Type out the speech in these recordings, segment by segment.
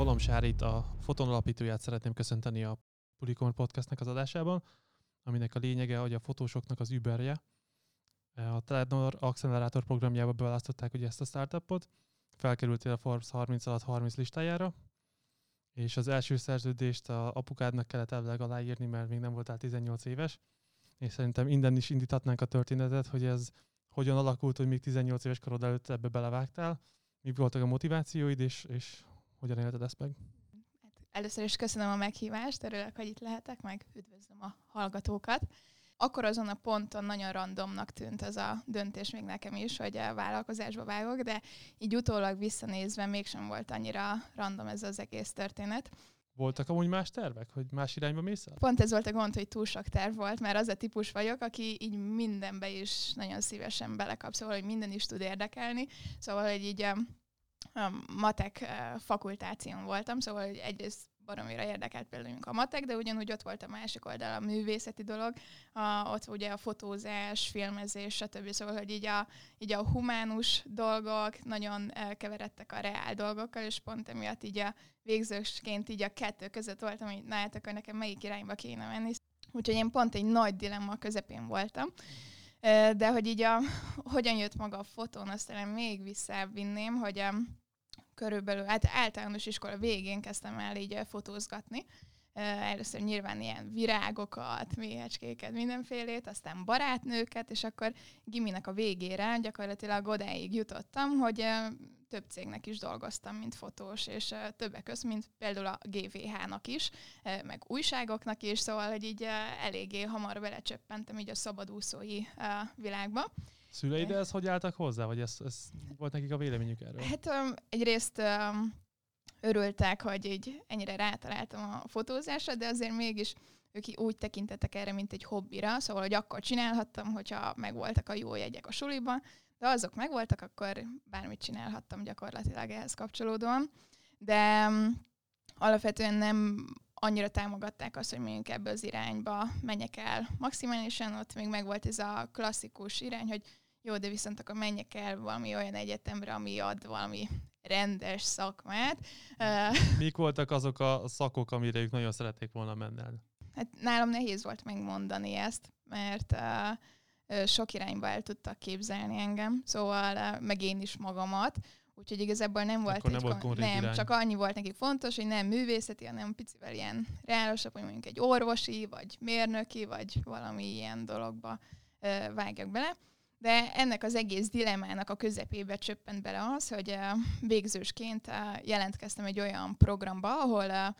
Balom Sárit, a Foton alapítóját szeretném köszönteni a Pulikon podcastnek az adásában, aminek a lényege, hogy a fotósoknak az Uberje. A Telenor Accelerator programjába beválasztották ugye ezt a startupot, felkerültél a Forbes 30 alatt 30 listájára, és az első szerződést a apukádnak kellett elvileg aláírni, mert még nem voltál 18 éves, és szerintem innen is indíthatnánk a történetet, hogy ez hogyan alakult, hogy még 18 éves korod előtt ebbe belevágtál, mi voltak a motivációid, és, és hogyan élted ezt meg? Hát először is köszönöm a meghívást, örülök, hogy itt lehetek, meg üdvözlöm a hallgatókat. Akkor azon a ponton nagyon randomnak tűnt ez a döntés még nekem is, hogy a vállalkozásba vágok, de így utólag visszanézve mégsem volt annyira random ez az egész történet. Voltak amúgy más tervek, hogy más irányba mész el? Pont ez volt a gond, hogy túl sok terv volt, mert az a típus vagyok, aki így mindenbe is nagyon szívesen belekap, szóval, hogy minden is tud érdekelni. Szóval, hogy így a matek fakultáción voltam, szóval hogy egyrészt baromira érdekelt például a matek, de ugyanúgy ott volt a másik oldal, a művészeti dolog, a, ott ugye a fotózás, filmezés, stb. Szóval, hogy így a, így a humánus dolgok nagyon elkeveredtek a reál dolgokkal, és pont emiatt így a végzősként így a kettő között voltam, hogy na hát akkor nekem melyik irányba kéne menni. Úgyhogy én pont egy nagy dilemma közepén voltam. De hogy így a, hogyan jött maga a fotón, azt talán még visszavinném, hogy a, körülbelül, hát általános iskola végén kezdtem el így fotózgatni. Először nyilván ilyen virágokat, méhecskéket, mindenfélét, aztán barátnőket, és akkor giminek a végére gyakorlatilag odáig jutottam, hogy több cégnek is dolgoztam, mint fotós, és többek között, mint például a GVH-nak is, meg újságoknak is, szóval, hogy így eléggé hamar belecsöppentem így a szabadúszói világba. Szüleid ez hogy álltak hozzá, vagy ez, ez volt nekik a véleményük erről? Hát um, egyrészt um, örültek, hogy így ennyire rátaláltam a fotózásra, de azért mégis ők úgy tekintettek erre, mint egy hobbira, szóval, hogy akkor csinálhattam, hogyha megvoltak a jó jegyek a suliban, de azok megvoltak, akkor bármit csinálhattam gyakorlatilag ehhez kapcsolódóan. De um, alapvetően nem annyira támogatták azt, hogy mondjuk ebbe az irányba menjek el maximálisan, ott még megvolt ez a klasszikus irány, hogy jó, de viszont akkor menjek el valami olyan egyetemre, ami ad valami rendes szakmát. Mik voltak azok a szakok, amire ők nagyon szerették volna menni? Hát nálam nehéz volt megmondani ezt, mert uh, sok irányba el tudtak képzelni engem, szóval uh, meg én is magamat, úgyhogy igazából nem volt Akkor egy nem, volt nem irány. csak annyi volt nekik fontos, hogy nem művészeti, hanem picivel ilyen reálosabb, hogy mondjuk egy orvosi, vagy mérnöki, vagy valami ilyen dologba uh, vágjak bele. De ennek az egész dilemának a közepébe csöppent bele az, hogy végzősként jelentkeztem egy olyan programba, ahol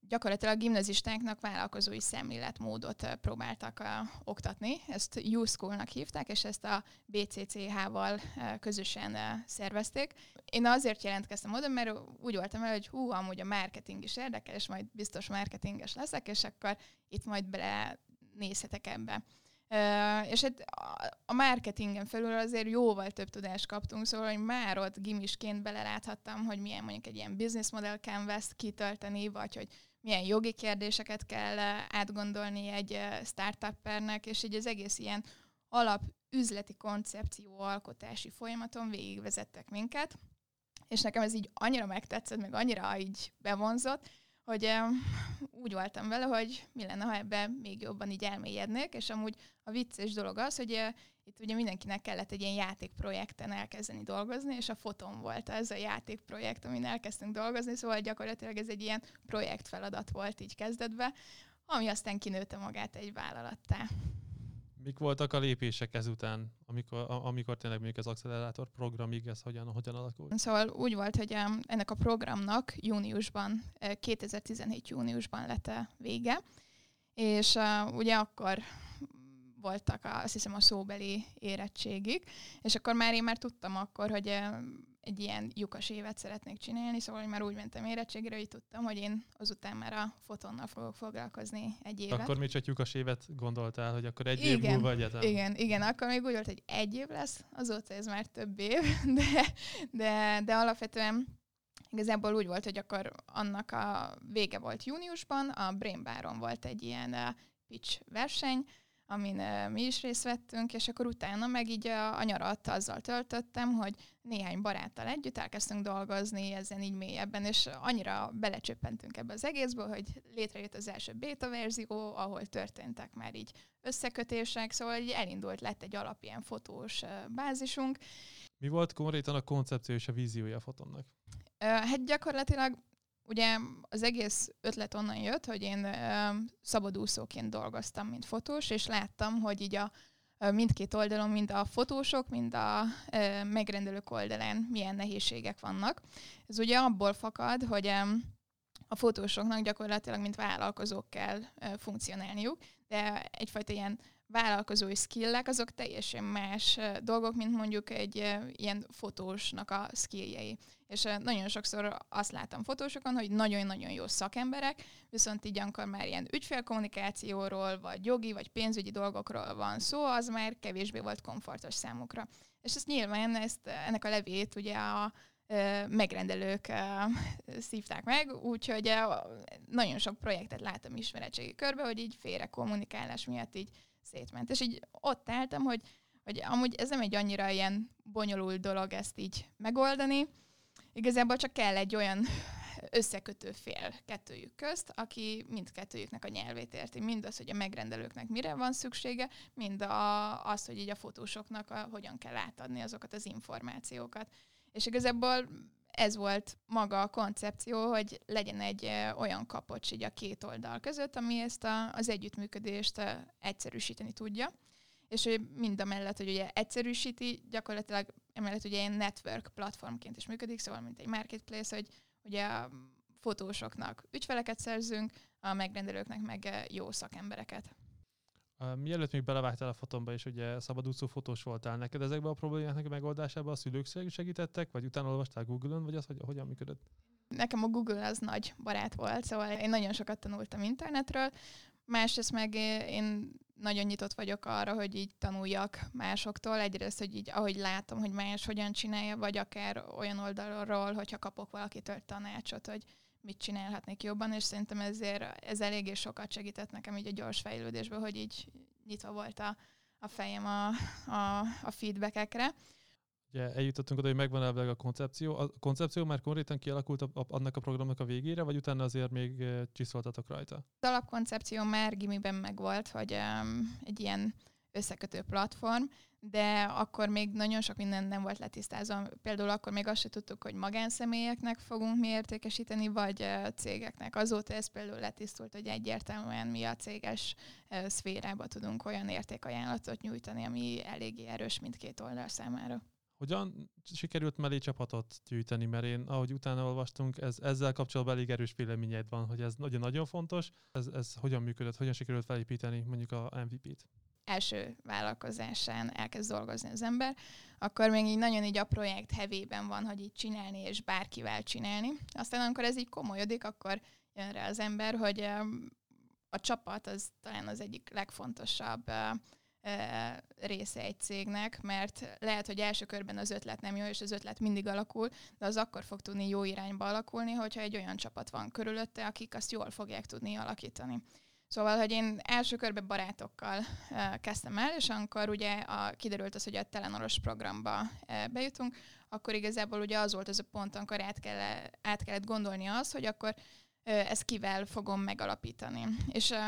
gyakorlatilag a gimnazistáknak vállalkozói szemléletmódot próbáltak oktatni. Ezt U-School-nak hívták, és ezt a BCCH-val közösen szervezték. Én azért jelentkeztem oda, mert úgy voltam el, hogy hú, amúgy a marketing is érdekel, és majd biztos marketinges leszek, és akkor itt majd bele nézhetek ebbe. És hát a marketingen felül azért jóval több tudást kaptunk, szóval, hogy már ott gimisként beleláthattam, hogy milyen mondjuk egy ilyen business model canvas kitölteni, vagy hogy milyen jogi kérdéseket kell átgondolni egy startuppernek, és így az egész ilyen alap üzleti koncepció alkotási folyamaton végigvezettek minket, és nekem ez így annyira megtetszett, meg annyira így bevonzott, hogy úgy voltam vele, hogy mi lenne, ha ebben még jobban így elmélyednék, és amúgy a vicces dolog az, hogy itt ugye mindenkinek kellett egy ilyen játékprojekten elkezdeni dolgozni, és a foton volt ez a játékprojekt, amin elkezdtünk dolgozni, szóval gyakorlatilag ez egy ilyen projektfeladat volt így kezdetben, ami aztán kinőtte magát egy vállalattá. Mik voltak a lépések ezután, amikor, amikor tényleg mondjuk az accelerátor programig ez hogyan, hogyan alakult? Szóval úgy volt, hogy ennek a programnak júniusban, 2017 eh, júniusban lett vége, és uh, ugye akkor voltak a, azt hiszem a szóbeli érettségig, és akkor már én már tudtam akkor, hogy egy ilyen lyukas évet szeretnék csinálni, szóval hogy már úgy mentem érettségre, hogy tudtam, hogy én azután már a fotonnal fogok foglalkozni egy évet. Akkor még csak lyukas évet gondoltál, hogy akkor egy igen, év múlva egyetem? Igen, igen, akkor még úgy volt, hogy egy év lesz, azóta ez már több év, de, de, de alapvetően igazából úgy volt, hogy akkor annak a vége volt júniusban, a Brain Baron volt egy ilyen pitch verseny, amin mi is részt vettünk, és akkor utána meg így a, a nyarat azzal töltöttem, hogy néhány baráttal együtt elkezdtünk dolgozni ezen így mélyebben, és annyira belecsöppentünk ebbe az egészbe, hogy létrejött az első beta verzió, ahol történtek már így összekötések, szóval így elindult, lett egy alap ilyen fotós bázisunk. Mi volt konkrétan a koncepció és a víziója a fotonnak? Hát gyakorlatilag Ugye az egész ötlet onnan jött, hogy én szabadúszóként dolgoztam, mint fotós, és láttam, hogy így a mindkét oldalon, mind a fotósok, mind a megrendelők oldalán milyen nehézségek vannak. Ez ugye abból fakad, hogy a fotósoknak gyakorlatilag, mint vállalkozók kell funkcionálniuk, de egyfajta ilyen vállalkozói skillek, azok teljesen más dolgok, mint mondjuk egy ilyen fotósnak a skilljei. És nagyon sokszor azt látom fotósokon, hogy nagyon-nagyon jó szakemberek, viszont így amikor már ilyen ügyfélkommunikációról, vagy jogi, vagy pénzügyi dolgokról van szó, az már kevésbé volt komfortos számukra. És ezt nyilván ezt, ennek a levét ugye a megrendelők szívták meg, úgyhogy nagyon sok projektet látom ismeretségi körbe, hogy így félre kommunikálás miatt így szétment. És így ott álltam, hogy, hogy amúgy ez nem egy annyira ilyen bonyolult dolog ezt így megoldani. Igazából csak kell egy olyan összekötő fél kettőjük közt, aki mindkettőjüknek a nyelvét érti. Mind az, hogy a megrendelőknek mire van szüksége, mind a, az, hogy így a fotósoknak a, hogyan kell átadni azokat az információkat. És igazából ez volt maga a koncepció, hogy legyen egy olyan kapocs így a két oldal között, ami ezt a, az együttműködést egyszerűsíteni tudja. És hogy mind a mellett, hogy ugye egyszerűsíti, gyakorlatilag emellett ugye ilyen network platformként is működik, szóval mint egy marketplace, hogy ugye a fotósoknak ügyfeleket szerzünk, a megrendelőknek meg jó szakembereket. Mielőtt még belevágtál a fotomba, és ugye szabadúszó fotós voltál, neked ezekben a problémáknak a megoldásában a szülők segítettek, vagy utána olvastál Google-on, vagy az, hogy hogyan működött? Nekem a Google az nagy barát volt, szóval én nagyon sokat tanultam internetről, másrészt meg én nagyon nyitott vagyok arra, hogy így tanuljak másoktól. Egyrészt, hogy így ahogy látom, hogy más hogyan csinálja, vagy akár olyan oldalról, hogyha kapok valakitől tanácsot, hogy mit csinálhatnék jobban, és szerintem ezért ez eléggé sokat segített nekem így a gyors fejlődésben, hogy így nyitva volt a, a fejem a, a, a feedbackekre. Ugye eljutottunk oda, hogy megvan elvileg a koncepció. A koncepció már konkrétan kialakult a, a, annak a programnak a végére, vagy utána azért még csiszoltatok rajta? Az alapkoncepció már gimiben megvolt, hogy um, egy ilyen összekötő platform, de akkor még nagyon sok minden nem volt letisztázva. Például akkor még azt se tudtuk, hogy magánszemélyeknek fogunk mi értékesíteni, vagy cégeknek. Azóta ez például letisztult, hogy egyértelműen mi a céges szférába tudunk olyan értékajánlatot nyújtani, ami eléggé erős mindkét oldal számára. Hogyan sikerült mellé csapatot gyűjteni, mert én, ahogy utána olvastunk, ez, ezzel kapcsolatban elég erős véleményed van, hogy ez nagyon, nagyon fontos. Ez, ez hogyan működött, hogyan sikerült felépíteni mondjuk a MVP-t? Első vállalkozásán elkezd dolgozni az ember, akkor még így nagyon így a projekt hevében van, hogy így csinálni és bárkivel csinálni. Aztán amikor ez így komolyodik, akkor jön rá az ember, hogy a csapat az talán az egyik legfontosabb része egy cégnek, mert lehet, hogy első körben az ötlet nem jó, és az ötlet mindig alakul, de az akkor fog tudni jó irányba alakulni, hogyha egy olyan csapat van körülötte, akik azt jól fogják tudni alakítani. Szóval, hogy én első körben barátokkal kezdtem el, és amikor ugye a, kiderült az, hogy a Telenoros programba bejutunk, akkor igazából ugye az volt az a pont, amikor át, kell, át kellett gondolni az, hogy akkor uh, ezt kivel fogom megalapítani. És uh,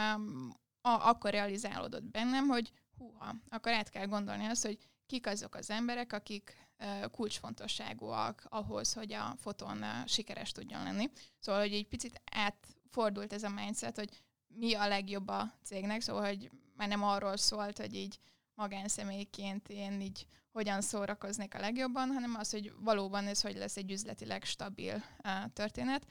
a, akkor realizálódott bennem, hogy húha, akkor át kell gondolni azt, hogy kik azok az emberek, akik uh, kulcsfontosságúak ahhoz, hogy a foton uh, sikeres tudjon lenni. Szóval, hogy egy picit átfordult ez a mindset, hogy mi a legjobb a cégnek, szóval, hogy már nem arról szólt, hogy így magánszemélyként én így hogyan szórakoznék a legjobban, hanem az, hogy valóban ez hogy lesz egy üzletileg stabil uh, történet.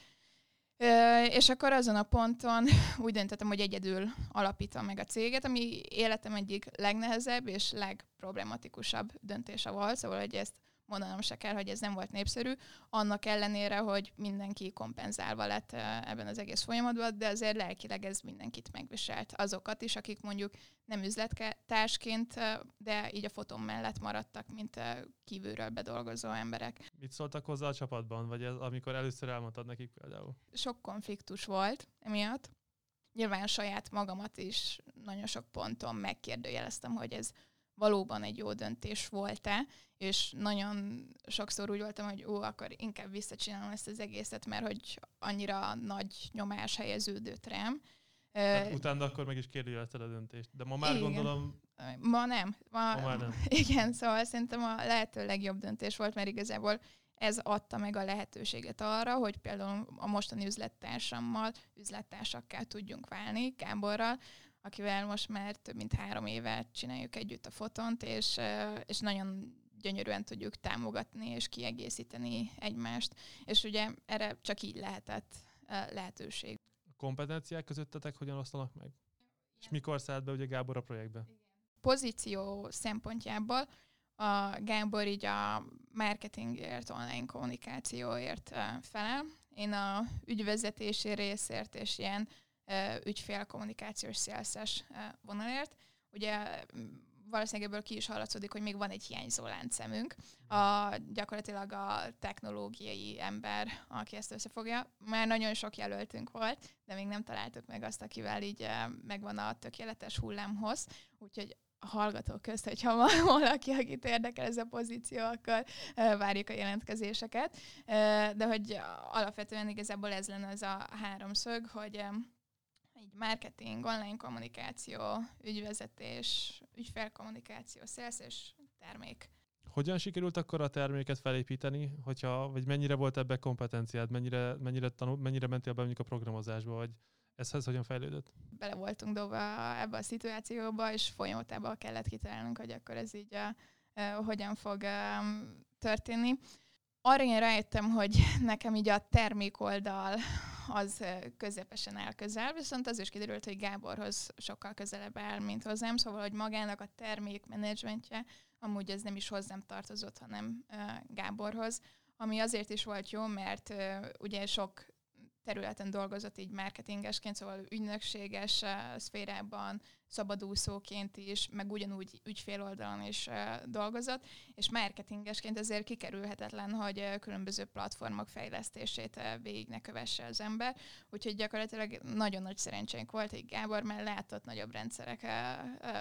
Uh, és akkor azon a ponton úgy döntöttem, hogy egyedül alapítom meg a céget, ami életem egyik legnehezebb és legproblematikusabb döntése volt, szóval, hogy ezt mondanom se kell, hogy ez nem volt népszerű, annak ellenére, hogy mindenki kompenzálva lett ebben az egész folyamatban, de azért lelkileg ez mindenkit megviselt. Azokat is, akik mondjuk nem üzlettársként, de így a fotón mellett maradtak, mint kívülről bedolgozó emberek. Mit szóltak hozzá a csapatban, vagy ez, amikor először elmondtad nekik például? Sok konfliktus volt emiatt. nyilván saját magamat is nagyon sok ponton megkérdőjeleztem, hogy ez valóban egy jó döntés volt-e, és nagyon sokszor úgy voltam, hogy ó, akkor inkább visszacsinálom ezt az egészet, mert hogy annyira nagy nyomás helyeződött rám. Hát utána akkor meg is kérdőjelezted a döntést. De ma már igen. gondolom... Ma nem. Ma, ma már nem. Igen, szóval szerintem a lehető legjobb döntés volt, mert igazából ez adta meg a lehetőséget arra, hogy például a mostani üzlettársammal üzlettársakká tudjunk válni, Gáborral, akivel most már több mint három éve csináljuk együtt a fotont, és, és nagyon gyönyörűen tudjuk támogatni és kiegészíteni egymást. És ugye erre csak így lehetett lehetőség. A kompetenciák közöttetek hogyan osztanak meg? És mikor szállt be ugye Gábor a projektbe? Pozíció szempontjából a Gábor így a marketingért, online kommunikációért felel. Én a ügyvezetési részért és ilyen ügyfélkommunikációs szélszes vonalért. Ugye valószínűleg ebből ki is hallatszódik, hogy még van egy hiányzó láncszemünk. A, gyakorlatilag a technológiai ember, aki ezt összefogja. Már nagyon sok jelöltünk volt, de még nem találtuk meg azt, akivel így megvan a tökéletes hullámhoz. Úgyhogy a hallgatók közt, hogyha van valaki, akit érdekel ez a pozíció, akkor várjuk a jelentkezéseket. De hogy alapvetően igazából ez lenne az a háromszög, hogy így marketing, online kommunikáció, ügyvezetés, ügyfélkommunikáció, sales és termék. Hogyan sikerült akkor a terméket felépíteni, hogyha, vagy mennyire volt ebbe kompetenciád, mennyire, mennyire, tanul, mennyire mentél be mondjuk a programozásba, vagy ez, ez hogyan fejlődött? Bele voltunk dobva ebbe a szituációba, és folyamatában kellett kitalálnunk, hogy akkor ez így a, a, hogyan fog a, történni. Arra én rájöttem, hogy nekem így a termék oldal az közepesen elközel, viszont az is kiderült, hogy Gáborhoz sokkal közelebb áll, mint hozzám, szóval, hogy magának a termék menedzsmentje, amúgy ez nem is hozzám tartozott, hanem Gáborhoz, ami azért is volt jó, mert ugye sok területen dolgozott így marketingesként, szóval ügynökséges szférában, szabadúszóként is, meg ugyanúgy ügyféloldalon is dolgozott, és marketingesként ezért kikerülhetetlen, hogy uh, különböző platformok fejlesztését uh, végig ne kövesse az ember. Úgyhogy gyakorlatilag nagyon nagy szerencsénk volt, hogy Gábor már látott nagyobb rendszerek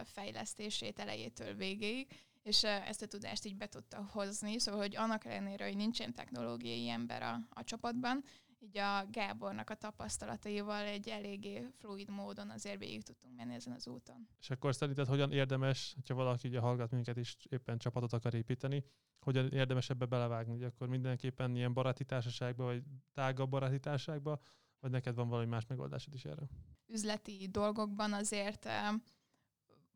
fejlesztését elejétől végéig, és ezt a tudást így be tudta hozni, szóval, hogy annak ellenére, hogy nincsen technológiai ember a, a csapatban, így a Gábornak a tapasztalataival egy eléggé fluid módon azért végig tudtunk menni ezen az úton. És akkor szerinted hogyan érdemes, ha valaki ugye hallgat minket is éppen csapatot akar építeni, hogyan érdemes ebbe belevágni? Ugye akkor mindenképpen ilyen baráti társaságba, vagy tágabb baráti társaságba, vagy neked van valami más megoldásod is erre? Üzleti dolgokban azért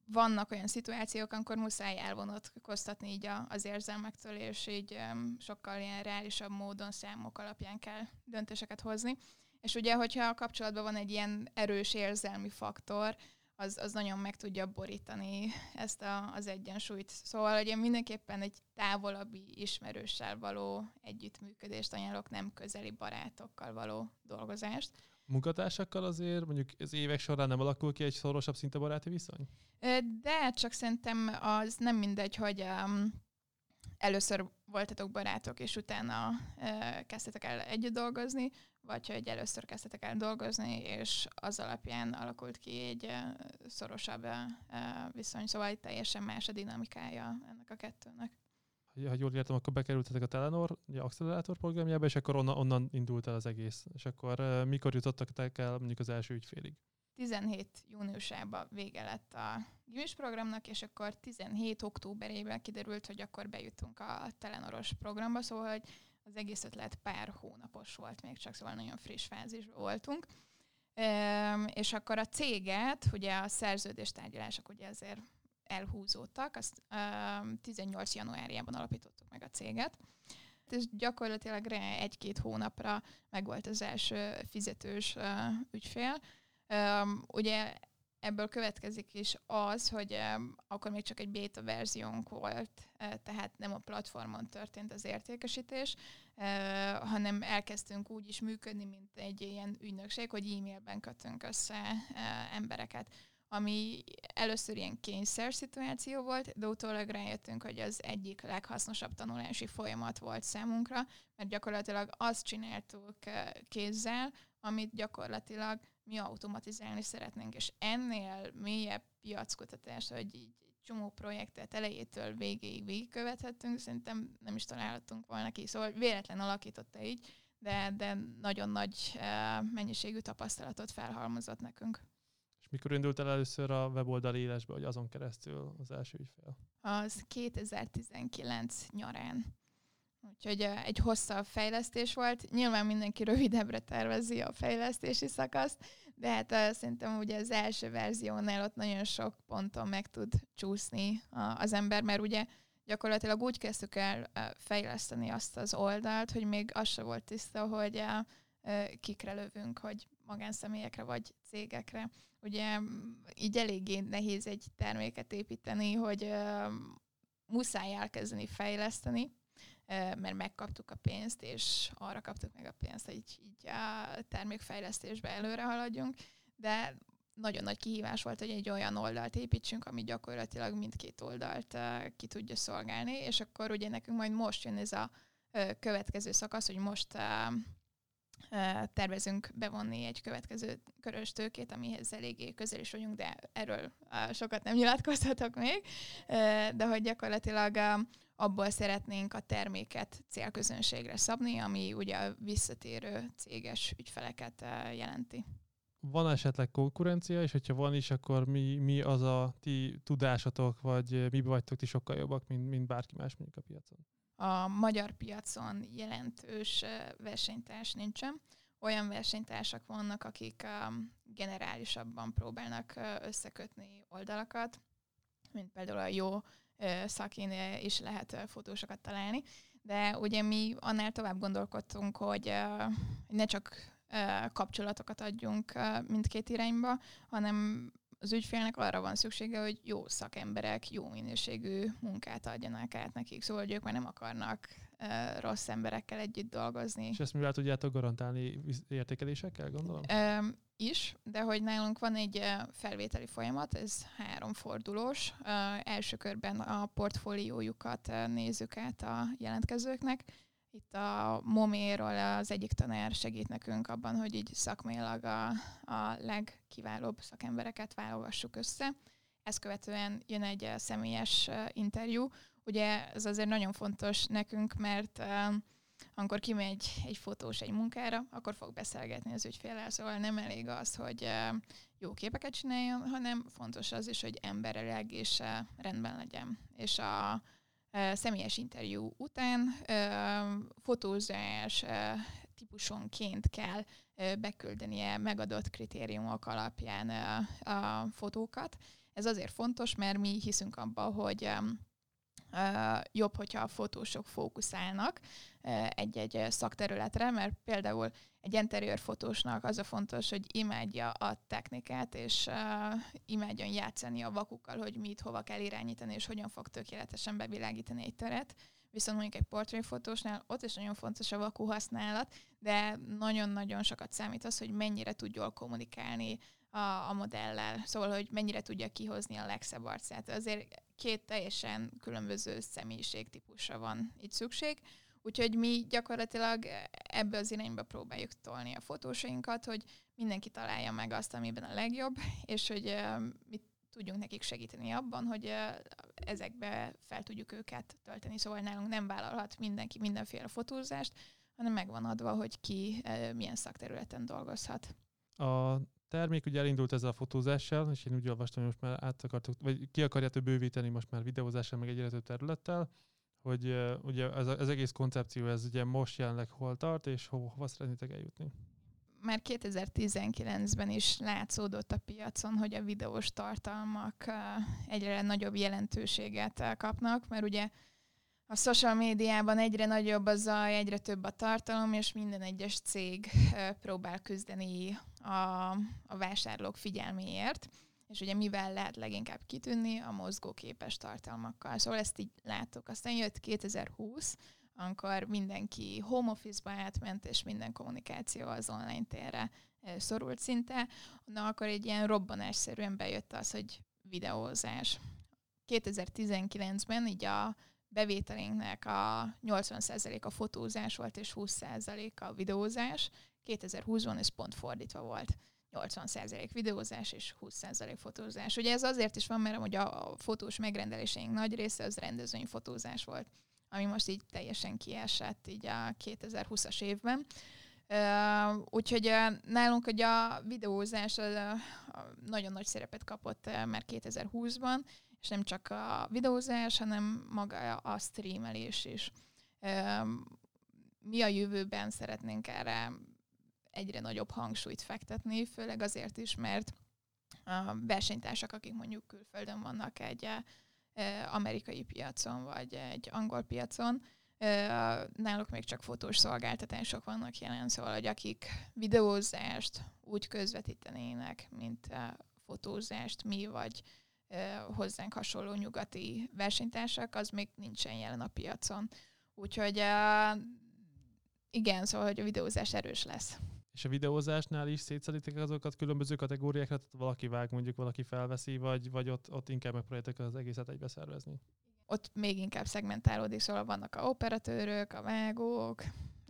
vannak olyan szituációk, amikor muszáj elvonatkoztatni így a, az érzelmektől, és így sokkal ilyen reálisabb módon számok alapján kell döntéseket hozni. És ugye, hogyha a kapcsolatban van egy ilyen erős érzelmi faktor, az, az nagyon meg tudja borítani ezt a, az egyensúlyt. Szóval, hogy én mindenképpen egy távolabbi ismerőssel való együttműködést ajánlok, nem közeli barátokkal való dolgozást munkatársakkal azért mondjuk az évek során nem alakul ki egy szorosabb szinte baráti viszony? De csak szerintem az nem mindegy, hogy um, először voltatok barátok, és utána uh, kezdtetek el együtt dolgozni, vagy hogy először kezdtetek el dolgozni, és az alapján alakult ki egy uh, szorosabb uh, viszony. Szóval teljesen más a dinamikája ennek a kettőnek ha jól értem, akkor bekerültetek a Telenor a accelerátor programjába, és akkor onnan, onnan indult el az egész. És akkor mikor jutottak el mondjuk az első ügyfélig? 17 júniusában vége lett a gimis programnak, és akkor 17 októberében kiderült, hogy akkor bejutunk a Telenoros programba, szóval hogy az egész ötlet pár hónapos volt még csak, szóval nagyon friss fázisban voltunk. Üm, és akkor a céget, ugye a szerződés tárgyalások ugye azért elhúzódtak, azt uh, 18 januárjában alapítottuk meg a céget, és gyakorlatilag egy-két hónapra meg volt az első fizetős uh, ügyfél. Um, ugye ebből következik is az, hogy um, akkor még csak egy beta verziónk volt, uh, tehát nem a platformon történt az értékesítés, uh, hanem elkezdtünk úgy is működni, mint egy ilyen ügynökség, hogy e-mailben kötünk össze uh, embereket ami először ilyen kényszer szituáció volt, de utólag rájöttünk, hogy az egyik leghasznosabb tanulási folyamat volt számunkra, mert gyakorlatilag azt csináltuk kézzel, amit gyakorlatilag mi automatizálni szeretnénk, és ennél mélyebb piackutatás, hogy így csomó projektet elejétől végéig végigkövethettünk, szerintem nem is találhatunk volna ki. Szóval véletlen alakította így, de, de nagyon nagy mennyiségű tapasztalatot felhalmozott nekünk. Mikor indult el először a weboldal élesbe, hogy azon keresztül az első ügyfél? Az 2019 nyarán. Úgyhogy egy hosszabb fejlesztés volt. Nyilván mindenki rövidebbre tervezi a fejlesztési szakaszt, de hát szerintem ugye az első verziónál ott nagyon sok ponton meg tud csúszni az ember, mert ugye gyakorlatilag úgy kezdtük el fejleszteni azt az oldalt, hogy még az se volt tiszta, hogy kikre lövünk, hogy magánszemélyekre vagy cégekre. Ugye így eléggé nehéz egy terméket építeni, hogy muszáj elkezdeni fejleszteni, mert megkaptuk a pénzt, és arra kaptuk meg a pénzt, hogy így, a termékfejlesztésbe előre haladjunk, de nagyon nagy kihívás volt, hogy egy olyan oldalt építsünk, ami gyakorlatilag mindkét oldalt ki tudja szolgálni, és akkor ugye nekünk majd most jön ez a következő szakasz, hogy most tervezünk bevonni egy következő körös tőkét, amihez eléggé közel is vagyunk, de erről sokat nem nyilatkozhatok még, de hogy gyakorlatilag abból szeretnénk a terméket célközönségre szabni, ami ugye a visszatérő céges ügyfeleket jelenti. Van esetleg konkurencia, és hogyha van is, akkor mi, mi az a ti tudásatok, vagy mi vagytok ti sokkal jobbak, mint, mint bárki más mondjuk a piacon? A magyar piacon jelentős versenytárs nincsen. Olyan versenytársak vannak, akik generálisabban próbálnak összekötni oldalakat, mint például a jó szakén is lehet fotósokat találni, de ugye mi annál tovább gondolkodtunk, hogy ne csak kapcsolatokat adjunk mindkét irányba, hanem az ügyfélnek arra van szüksége, hogy jó szakemberek, jó minőségű munkát adjanak át nekik, szóval hogy ők már nem akarnak rossz emberekkel együtt dolgozni. És ezt mivel tudjátok garantálni értékelésekkel, gondolom? is, de hogy nálunk van egy felvételi folyamat, ez három fordulós. Első körben a portfóliójukat nézzük át a jelentkezőknek. Itt a Moméról az egyik tanár segít nekünk abban, hogy így szakmailag a, a legkiválóbb szakembereket válogassuk össze. Ezt követően jön egy személyes interjú. Ugye ez azért nagyon fontos nekünk, mert amikor kimegy egy fotós egy munkára, akkor fog beszélgetni az ügyféllel, szóval nem elég az, hogy jó képeket csináljon, hanem fontos az is, hogy emberileg és rendben legyen. És a személyes interjú után fotózás típusonként kell beküldenie megadott kritériumok alapján a fotókat. Ez azért fontos, mert mi hiszünk abba, hogy jobb, hogyha a fotósok fókuszálnak egy-egy szakterületre, mert például egy interiőr fotósnak az a fontos, hogy imádja a technikát, és imádjon játszani a vakukkal, hogy mit hova kell irányítani, és hogyan fog tökéletesen bevilágítani egy teret. Viszont mondjuk egy portréfotósnál ott is nagyon fontos a vakú használat, de nagyon-nagyon sokat számít az, hogy mennyire tud jól kommunikálni a, a modellel. Szóval, hogy mennyire tudja kihozni a legszebb arcát. Azért két teljesen különböző személyiségtípusra van itt szükség. Úgyhogy mi gyakorlatilag ebbe az irányba próbáljuk tolni a fotósainkat, hogy mindenki találja meg azt, amiben a legjobb, és hogy uh, mi tudjunk nekik segíteni abban, hogy uh, ezekbe fel tudjuk őket tölteni. Szóval nálunk nem vállalhat mindenki mindenféle fotózást, hanem megvan adva, hogy ki milyen szakterületen dolgozhat. A termék ugye elindult ezzel a fotózással, és én úgy olvastam, hogy most már át akartok, vagy ki akarjátok bővíteni most már videózással, meg egyre több területtel, hogy uh, ugye ez az egész koncepció, ez ugye most jelenleg hol tart, és hova, hova szeretnétek eljutni? Már 2019-ben is látszódott a piacon, hogy a videós tartalmak egyre nagyobb jelentőséget kapnak, mert ugye a social médiában egyre nagyobb a zaj, egyre több a tartalom, és minden egyes cég próbál küzdeni a, a vásárlók figyelméért. És ugye mivel lehet leginkább kitűnni? A mozgóképes tartalmakkal. Szóval ezt így látok. Aztán jött 2020, amikor mindenki home office-ba átment, és minden kommunikáció az online térre szorult szinte, na akkor egy ilyen robbanásszerűen bejött az, hogy videózás. 2019-ben így a bevételénknek a 80% a fotózás volt, és 20% a videózás. 2020-ban ez pont fordítva volt. 80% videózás és 20% fotózás. Ugye ez azért is van, mert hogy a fotós megrendeléseink nagy része az rendezvényi fotózás volt, ami most így teljesen kiesett így a 2020-as évben. Uh, úgyhogy uh, nálunk hogy a videózás uh, nagyon nagy szerepet kapott uh, már 2020-ban, és nem csak a videózás, hanem maga a streamelés is. Uh, mi a jövőben szeretnénk erre egyre nagyobb hangsúlyt fektetni, főleg azért is, mert a versenytársak, akik mondjuk külföldön vannak egy amerikai piacon, vagy egy angol piacon, náluk még csak fotós szolgáltatások vannak jelen, szóval, hogy akik videózást úgy közvetítenének, mint fotózást mi, vagy hozzánk hasonló nyugati versenytársak, az még nincsen jelen a piacon. Úgyhogy igen, szóval, hogy a videózás erős lesz. És a videózásnál is szétszeditek azokat különböző kategóriákra, tehát valaki vág, mondjuk valaki felveszi, vagy, vagy ott, ott inkább megpróbáljátok az egészet egybe szervezni? Ott még inkább szegmentálódik, szóval vannak a operatőrök, a vágók,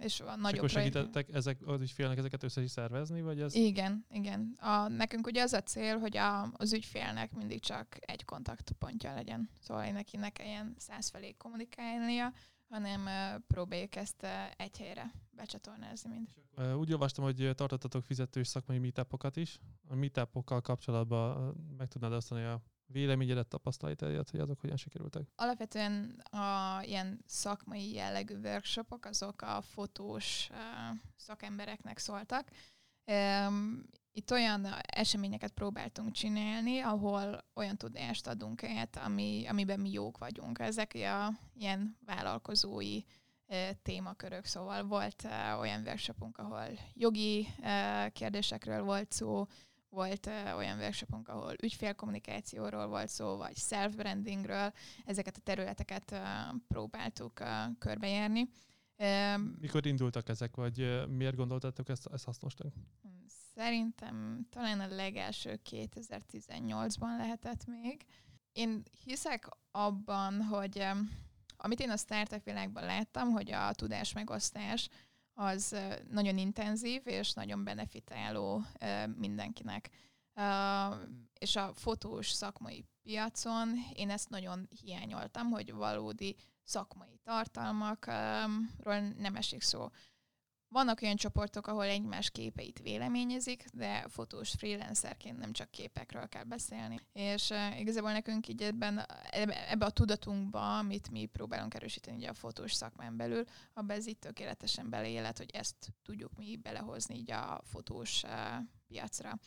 és a nagyobb és akkor segítettek ezek, az ügyfélnek ezeket össze is szervezni, vagy ez? Igen, igen. A, nekünk ugye az a cél, hogy a, az ügyfélnek mindig csak egy kontaktpontja legyen. Szóval neki ne kelljen száz felé kommunikálnia, hanem próbáljuk ezt egy helyre becsatornázni mind. Úgy olvastam, hogy tartottatok fizetős szakmai meetupokat is. A meetupokkal kapcsolatban meg tudnád osztani a véleményedet, tapasztalataidat, hogy azok hogyan sikerültek? Alapvetően a ilyen szakmai jellegű workshopok, azok a fotós szakembereknek szóltak. Itt olyan eseményeket próbáltunk csinálni, ahol olyan tudást adunk át, ami, amiben mi jók vagyunk. Ezek a ilyen vállalkozói témakörök, szóval volt olyan workshopunk, ahol jogi kérdésekről volt szó, volt olyan workshopunk, ahol ügyfélkommunikációról volt szó, vagy self-brandingről. Ezeket a területeket próbáltuk körbejárni. Mikor indultak ezek, vagy miért gondoltátok ezt, ezt hasznosnak? Szerintem talán a legelső 2018-ban lehetett még. Én hiszek abban, hogy amit én a startup világban láttam, hogy a tudás megosztás az nagyon intenzív és nagyon benefitáló mindenkinek. És a fotós szakmai piacon én ezt nagyon hiányoltam, hogy valódi szakmai tartalmakról nem esik szó. Vannak olyan csoportok, ahol egymás képeit véleményezik, de fotós freelancerként nem csak képekről kell beszélni. És uh, igazából nekünk így ebben, ebbe a tudatunkba, amit mi próbálunk erősíteni ugye a fotós szakmán belül, abban ez itt tökéletesen beleélet, hogy ezt tudjuk mi belehozni így a fotós uh, piacra.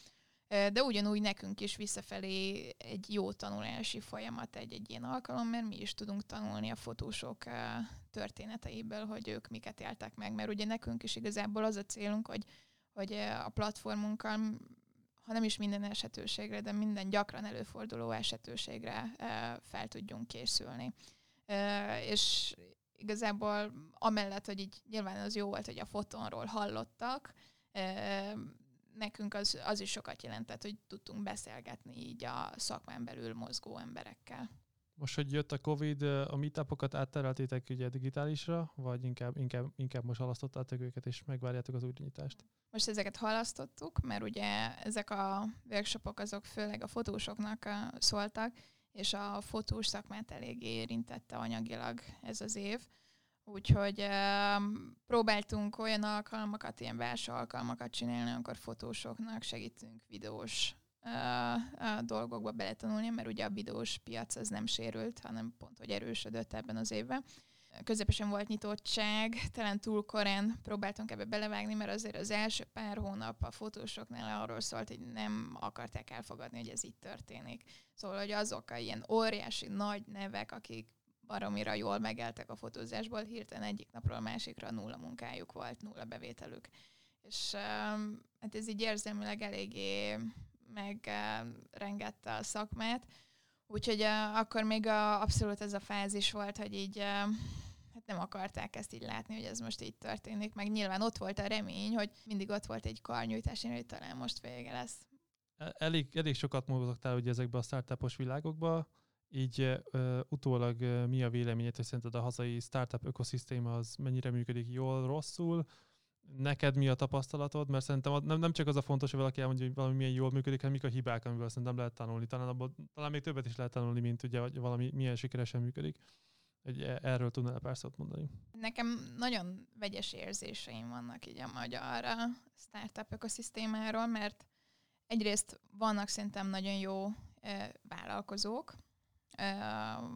De ugyanúgy nekünk is visszafelé egy jó tanulási folyamat egy, egy ilyen alkalom, mert mi is tudunk tanulni a fotósok történeteiből, hogy ők miket éltek meg, mert ugye nekünk is igazából az a célunk, hogy, hogy a platformunkkal ha nem is minden esetőségre, de minden gyakran előforduló esetőségre fel tudjunk készülni. És igazából amellett, hogy így nyilván az jó volt, hogy a fotonról hallottak, nekünk az, az is sokat jelentett, hogy tudtunk beszélgetni így a szakmán belül mozgó emberekkel. Most, hogy jött a Covid, a meetupokat áttereltétek ugye digitálisra, vagy inkább, inkább, inkább most halasztottátok őket, és megvárjátok az újranyitást? Most ezeket halasztottuk, mert ugye ezek a workshopok azok főleg a fotósoknak szóltak, és a fotós szakmát eléggé érintette anyagilag ez az év. Úgyhogy próbáltunk olyan alkalmakat, ilyen belső alkalmakat csinálni, amikor fotósoknak segítünk videós uh, dolgokba beletanulni, mert ugye a videós piac az nem sérült, hanem pont, hogy erősödött ebben az évben. Közepesen volt nyitottság, talán túl korán próbáltunk ebbe belevágni, mert azért az első pár hónap a fotósoknál arról szólt, hogy nem akarták elfogadni, hogy ez így történik. Szóval, hogy azok a ilyen óriási nagy nevek, akik baromira jól megeltek a fotózásból, hirtelen egyik napról a másikra nulla munkájuk volt, nulla bevételük. És hát ez így érzelmileg eléggé megrengette a szakmát, úgyhogy uh, akkor még a, abszolút ez a fázis volt, hogy így hát nem akarták ezt így látni, hogy ez most így történik, meg nyilván ott volt a remény, hogy mindig ott volt egy karnyújtás, hogy talán most vége lesz. Elég, elég sokat mozogtál ugye ezekbe a startupos világokba, így uh, utólag uh, mi a véleményed, hogy szerinted a hazai startup ökoszisztéma az mennyire működik jól, rosszul, neked mi a tapasztalatod, mert szerintem nem, nem csak az a fontos, hogy valaki elmondja, hogy valami milyen jól működik, hanem mik a hibák, amiből szerintem lehet tanulni. Talán, abból, talán még többet is lehet tanulni, mint ugye, hogy valami milyen sikeresen működik. Egy, e, erről tudnál pár szót mondani? Nekem nagyon vegyes érzéseim vannak így a magyar startup ökoszisztémáról, mert egyrészt vannak szerintem nagyon jó vállalkozók,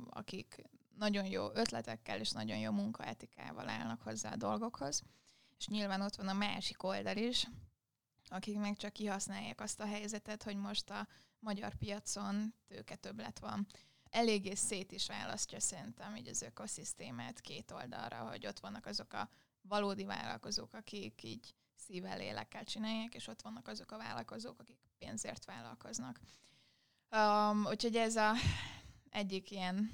akik nagyon jó ötletekkel és nagyon jó munkaetikával állnak hozzá a dolgokhoz. És nyilván ott van a másik oldal is, akik meg csak kihasználják azt a helyzetet, hogy most a magyar piacon tőke többlet van. Eléggé szét is választja szerintem így az ökoszisztémát két oldalra, hogy ott vannak azok a valódi vállalkozók, akik így szívvel, lélekkel csinálják, és ott vannak azok a vállalkozók, akik pénzért vállalkoznak. Um, úgyhogy ez a egyik ilyen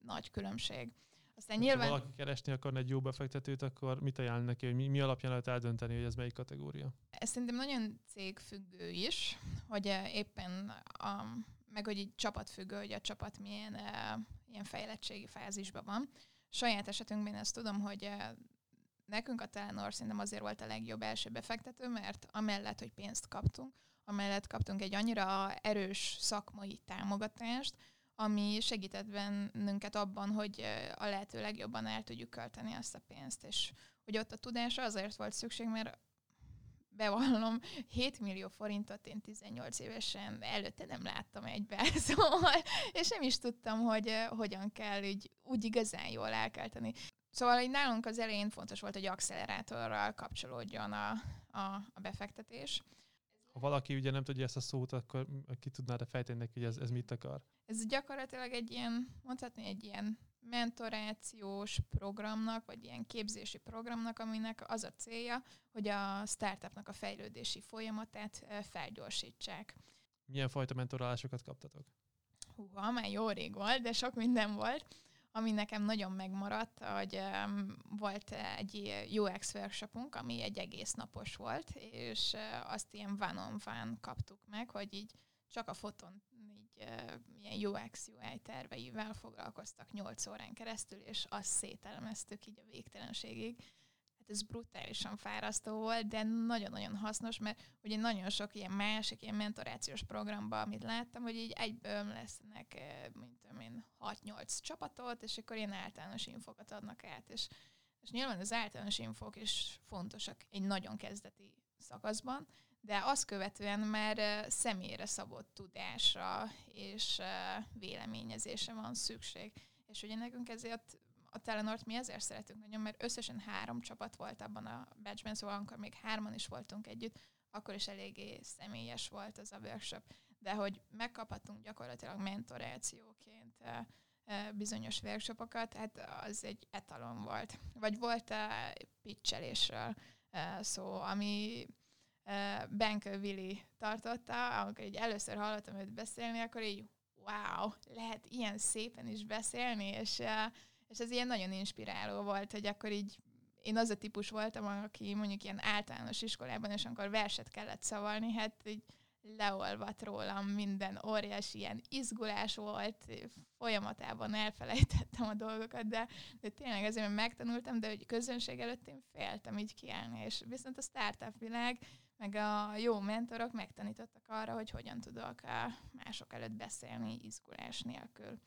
nagy különbség. Aztán hát, nyilván... Ha valaki keresni akarna egy jó befektetőt, akkor mit ajánl neki, hogy mi, mi alapján lehet eldönteni, hogy ez melyik kategória? Ez szerintem nagyon cégfüggő is, hogy eh, éppen a, meg hogy így csapatfüggő, hogy a csapat milyen uh, ilyen fejlettségi fázisban van. Saját esetünkben ezt tudom, hogy uh, nekünk a Telenor szerintem azért volt a legjobb első befektető, mert amellett, hogy pénzt kaptunk, amellett kaptunk egy annyira erős szakmai támogatást, ami segített bennünket abban, hogy a lehető legjobban el tudjuk költeni azt a pénzt. És hogy ott a tudásra azért volt szükség, mert bevallom, 7 millió forintot én 18 évesen előtte nem láttam egybe, szóval, és nem is tudtam, hogy hogyan kell úgy, úgy igazán jól elkelteni. Szóval hogy nálunk az elején fontos volt, hogy accelerátorral kapcsolódjon a, a, a befektetés. Ha valaki ugye nem tudja ezt a szót, akkor ki tudnád fejteni neki, hogy ez, ez mit akar? Ez gyakorlatilag egy ilyen, mondhatni egy ilyen mentorációs programnak, vagy ilyen képzési programnak, aminek az a célja, hogy a startupnak a fejlődési folyamatát felgyorsítsák. Milyen fajta mentorálásokat kaptatok? Húha, már jó rég volt, de sok minden volt. Ami nekem nagyon megmaradt, hogy um, volt egy UX workshopunk, ami egy egész napos volt, és uh, azt ilyen van-on-van kaptuk meg, hogy így csak a foton így uh, ilyen UX, UI terveivel foglalkoztak 8 órán keresztül, és azt szételemeztük így a végtelenségig ez brutálisan fárasztó volt, de nagyon-nagyon hasznos, mert ugye nagyon sok ilyen másik, ilyen mentorációs programban, amit láttam, hogy így egyből lesznek, eh, mint tudom én, 6-8 csapatot, és akkor ilyen általános infokat adnak át, és, és nyilván az általános infok is fontosak egy nagyon kezdeti szakaszban, de azt követően már eh, személyre szabott tudásra és eh, véleményezésre van szükség. És ugye nekünk ezért a Telenort mi ezért szeretünk nagyon, mert összesen három csapat volt abban a batchben, szóval amikor még hárman is voltunk együtt, akkor is eléggé személyes volt az a workshop. De hogy megkaphatunk gyakorlatilag mentorációként eh, eh, bizonyos workshopokat, hát az egy etalon volt. Vagy volt a eh, pitchelésről szó, ami Bank Willy tartotta, amikor így először hallottam őt beszélni, akkor így wow, lehet ilyen szépen is beszélni, és és ez ilyen nagyon inspiráló volt, hogy akkor így én az a típus voltam, aki mondjuk ilyen általános iskolában, és amikor verset kellett szavalni, hát így leolvat rólam minden óriási ilyen izgulás volt, folyamatában elfelejtettem a dolgokat, de, de tényleg azért, mert megtanultam, de hogy közönség előtt én féltem így kiállni, és viszont a startup világ, meg a jó mentorok megtanítottak arra, hogy hogyan tudok mások előtt beszélni izgulás nélkül.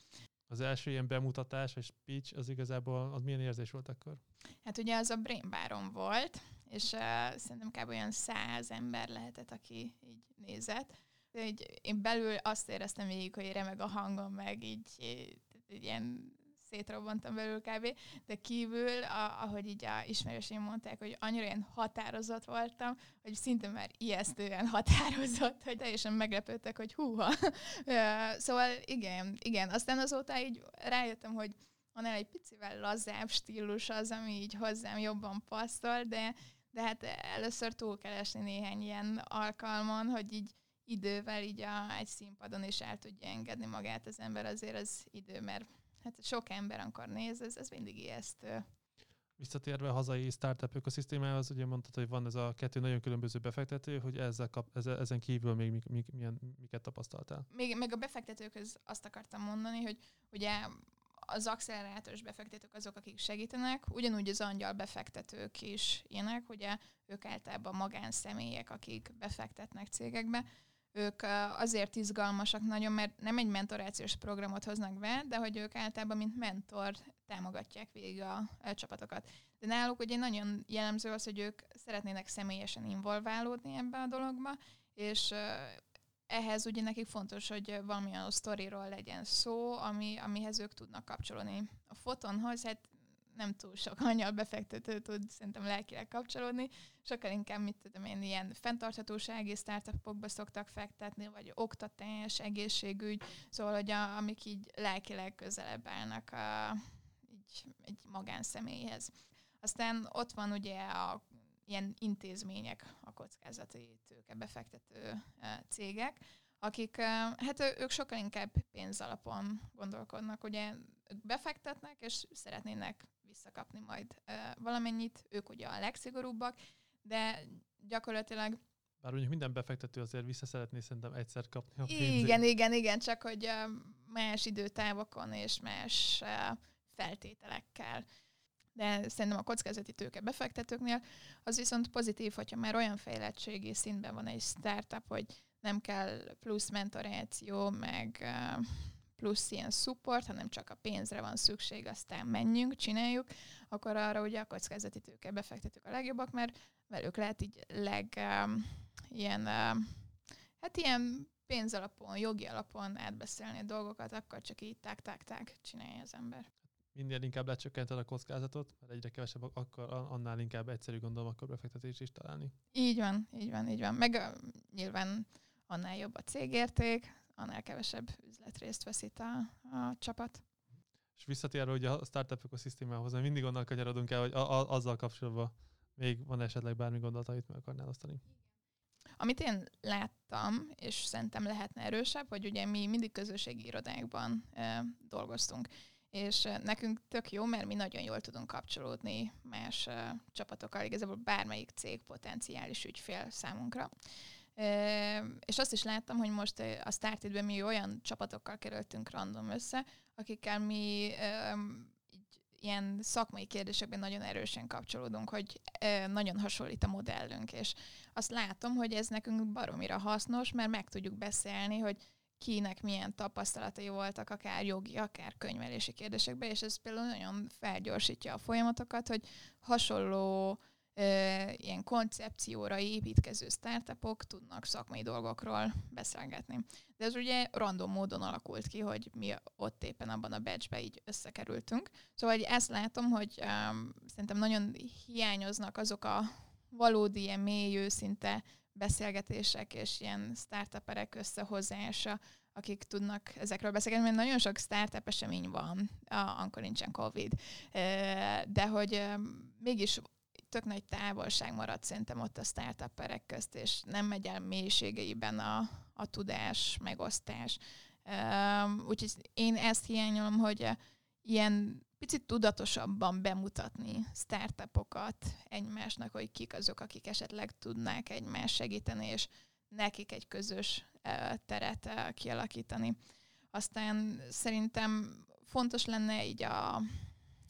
Az első ilyen bemutatás, és speech, az igazából az milyen érzés volt akkor? Hát ugye az a Brain Baron volt, és uh, szerintem kb. olyan száz ember lehetett, aki így nézett. Így, én belül azt éreztem végig, hogy remeg a hangom, meg így, így, így ilyen szétrobbantam belül kb. De kívül, a, ahogy így a ismerőseim mondták, hogy annyira ilyen határozott voltam, hogy szinte már ijesztően határozott, hogy teljesen meglepődtek, hogy húha. szóval igen, igen. Aztán azóta így rájöttem, hogy van egy picivel lazább stílus az, ami így hozzám jobban passzol, de, de hát először túl kell esni néhány ilyen alkalmon, hogy így idővel így a, egy színpadon is el tudja engedni magát az ember, azért az idő, mert hát sok ember, amikor néz, ez, ez mindig ijesztő. Visszatérve a hazai startup ökoszisztémához, ugye mondtad, hogy van ez a kettő nagyon különböző befektető, hogy ezzel kap, ezen kívül még mik, mik, milyen, miket tapasztaltál? Még, meg a befektetőkhöz azt akartam mondani, hogy ugye az accelerátoros befektetők azok, akik segítenek, ugyanúgy az angyal befektetők is ilyenek, ugye ők általában magánszemélyek, akik befektetnek cégekbe, ők azért izgalmasak nagyon, mert nem egy mentorációs programot hoznak be, de hogy ők általában, mint mentor támogatják végig a, a csapatokat. De náluk ugye nagyon jellemző az, hogy ők szeretnének személyesen involválódni ebbe a dologba, és ehhez ugye nekik fontos, hogy valamilyen sztoriról legyen szó, ami, amihez ők tudnak kapcsolódni. A fotonhoz, hát nem túl sok anyal befektető tud szerintem lelkileg kapcsolódni, sokkal inkább, mit tudom én, ilyen fenntarthatósági startupokba szoktak fektetni, vagy oktatás, egészségügy, szóval, hogy a, amik így lelkileg közelebb állnak a, így, egy magánszemélyhez. Aztán ott van ugye a ilyen intézmények, a kockázati tőke befektető cégek, akik, hát ők sokkal inkább pénzalapon gondolkodnak, ugye befektetnek, és szeretnének visszakapni majd valamennyit, ők ugye a legszigorúbbak, de gyakorlatilag bár mondjuk minden befektető azért vissza szeretné szerintem egyszer kapni a pénzét. Igen, igen, igen, csak hogy más időtávokon és más feltételekkel. De szerintem a kockázati tőke befektetőknél az viszont pozitív, hogyha már olyan fejlettségi szintben van egy startup, hogy nem kell plusz mentoráció, meg plusz ilyen support, hanem csak a pénzre van szükség, aztán menjünk, csináljuk, akkor arra ugye a kockázati tőke befektetők a legjobbak, mert velük lehet így leg um, ilyen, um, hát ilyen pénzalapon, jogi alapon átbeszélni a dolgokat, akkor csak így tak tak tak csinálja az ember. Minél inkább lecsökkented a kockázatot, mert egyre kevesebb, akkor annál inkább egyszerű gondolom akkor befektetést is találni. Így van, így van, így van. Meg uh, nyilván annál jobb a cégérték, annál kevesebb üzletrészt vesz itt a, a csapat. És visszatérve ugye a startup ökoszisztémához, mindig onnan kanyarodunk el, hogy a, a, azzal kapcsolatban még van esetleg bármi gondolat, amit meg akarnál osztani? Amit én láttam, és szerintem lehetne erősebb, hogy ugye mi mindig közösségi irodákban e, dolgoztunk. És e, nekünk tök jó, mert mi nagyon jól tudunk kapcsolódni más e, csapatokkal, igazából bármelyik cég potenciális ügyfél számunkra. És azt is láttam, hogy most a Started-ben mi olyan csapatokkal kerültünk random össze, akikkel mi ilyen szakmai kérdésekben nagyon erősen kapcsolódunk, hogy nagyon hasonlít a modellünk, és azt látom, hogy ez nekünk baromira hasznos, mert meg tudjuk beszélni, hogy kinek milyen tapasztalatai voltak, akár jogi, akár könyvelési kérdésekben, és ez például nagyon felgyorsítja a folyamatokat, hogy hasonló ilyen koncepcióra építkező startupok tudnak szakmai dolgokról beszélgetni. De ez ugye random módon alakult ki, hogy mi ott éppen abban a batchbe így összekerültünk. Szóval hogy ezt látom, hogy um, szerintem nagyon hiányoznak azok a valódi, ilyen mély, őszinte beszélgetések és ilyen startuperek összehozása, akik tudnak ezekről beszélni, mert nagyon sok startup esemény van, amikor nincsen Covid, de hogy mégis tök nagy távolság maradt szerintem ott a startupperek közt, és nem megy el mélységeiben a, a tudás, megosztás. Um, úgyhogy én ezt hiányolom, hogy ilyen picit tudatosabban bemutatni startupokat egymásnak, hogy kik azok, akik esetleg tudnák egymás segíteni, és nekik egy közös teret kialakítani. Aztán szerintem fontos lenne így a,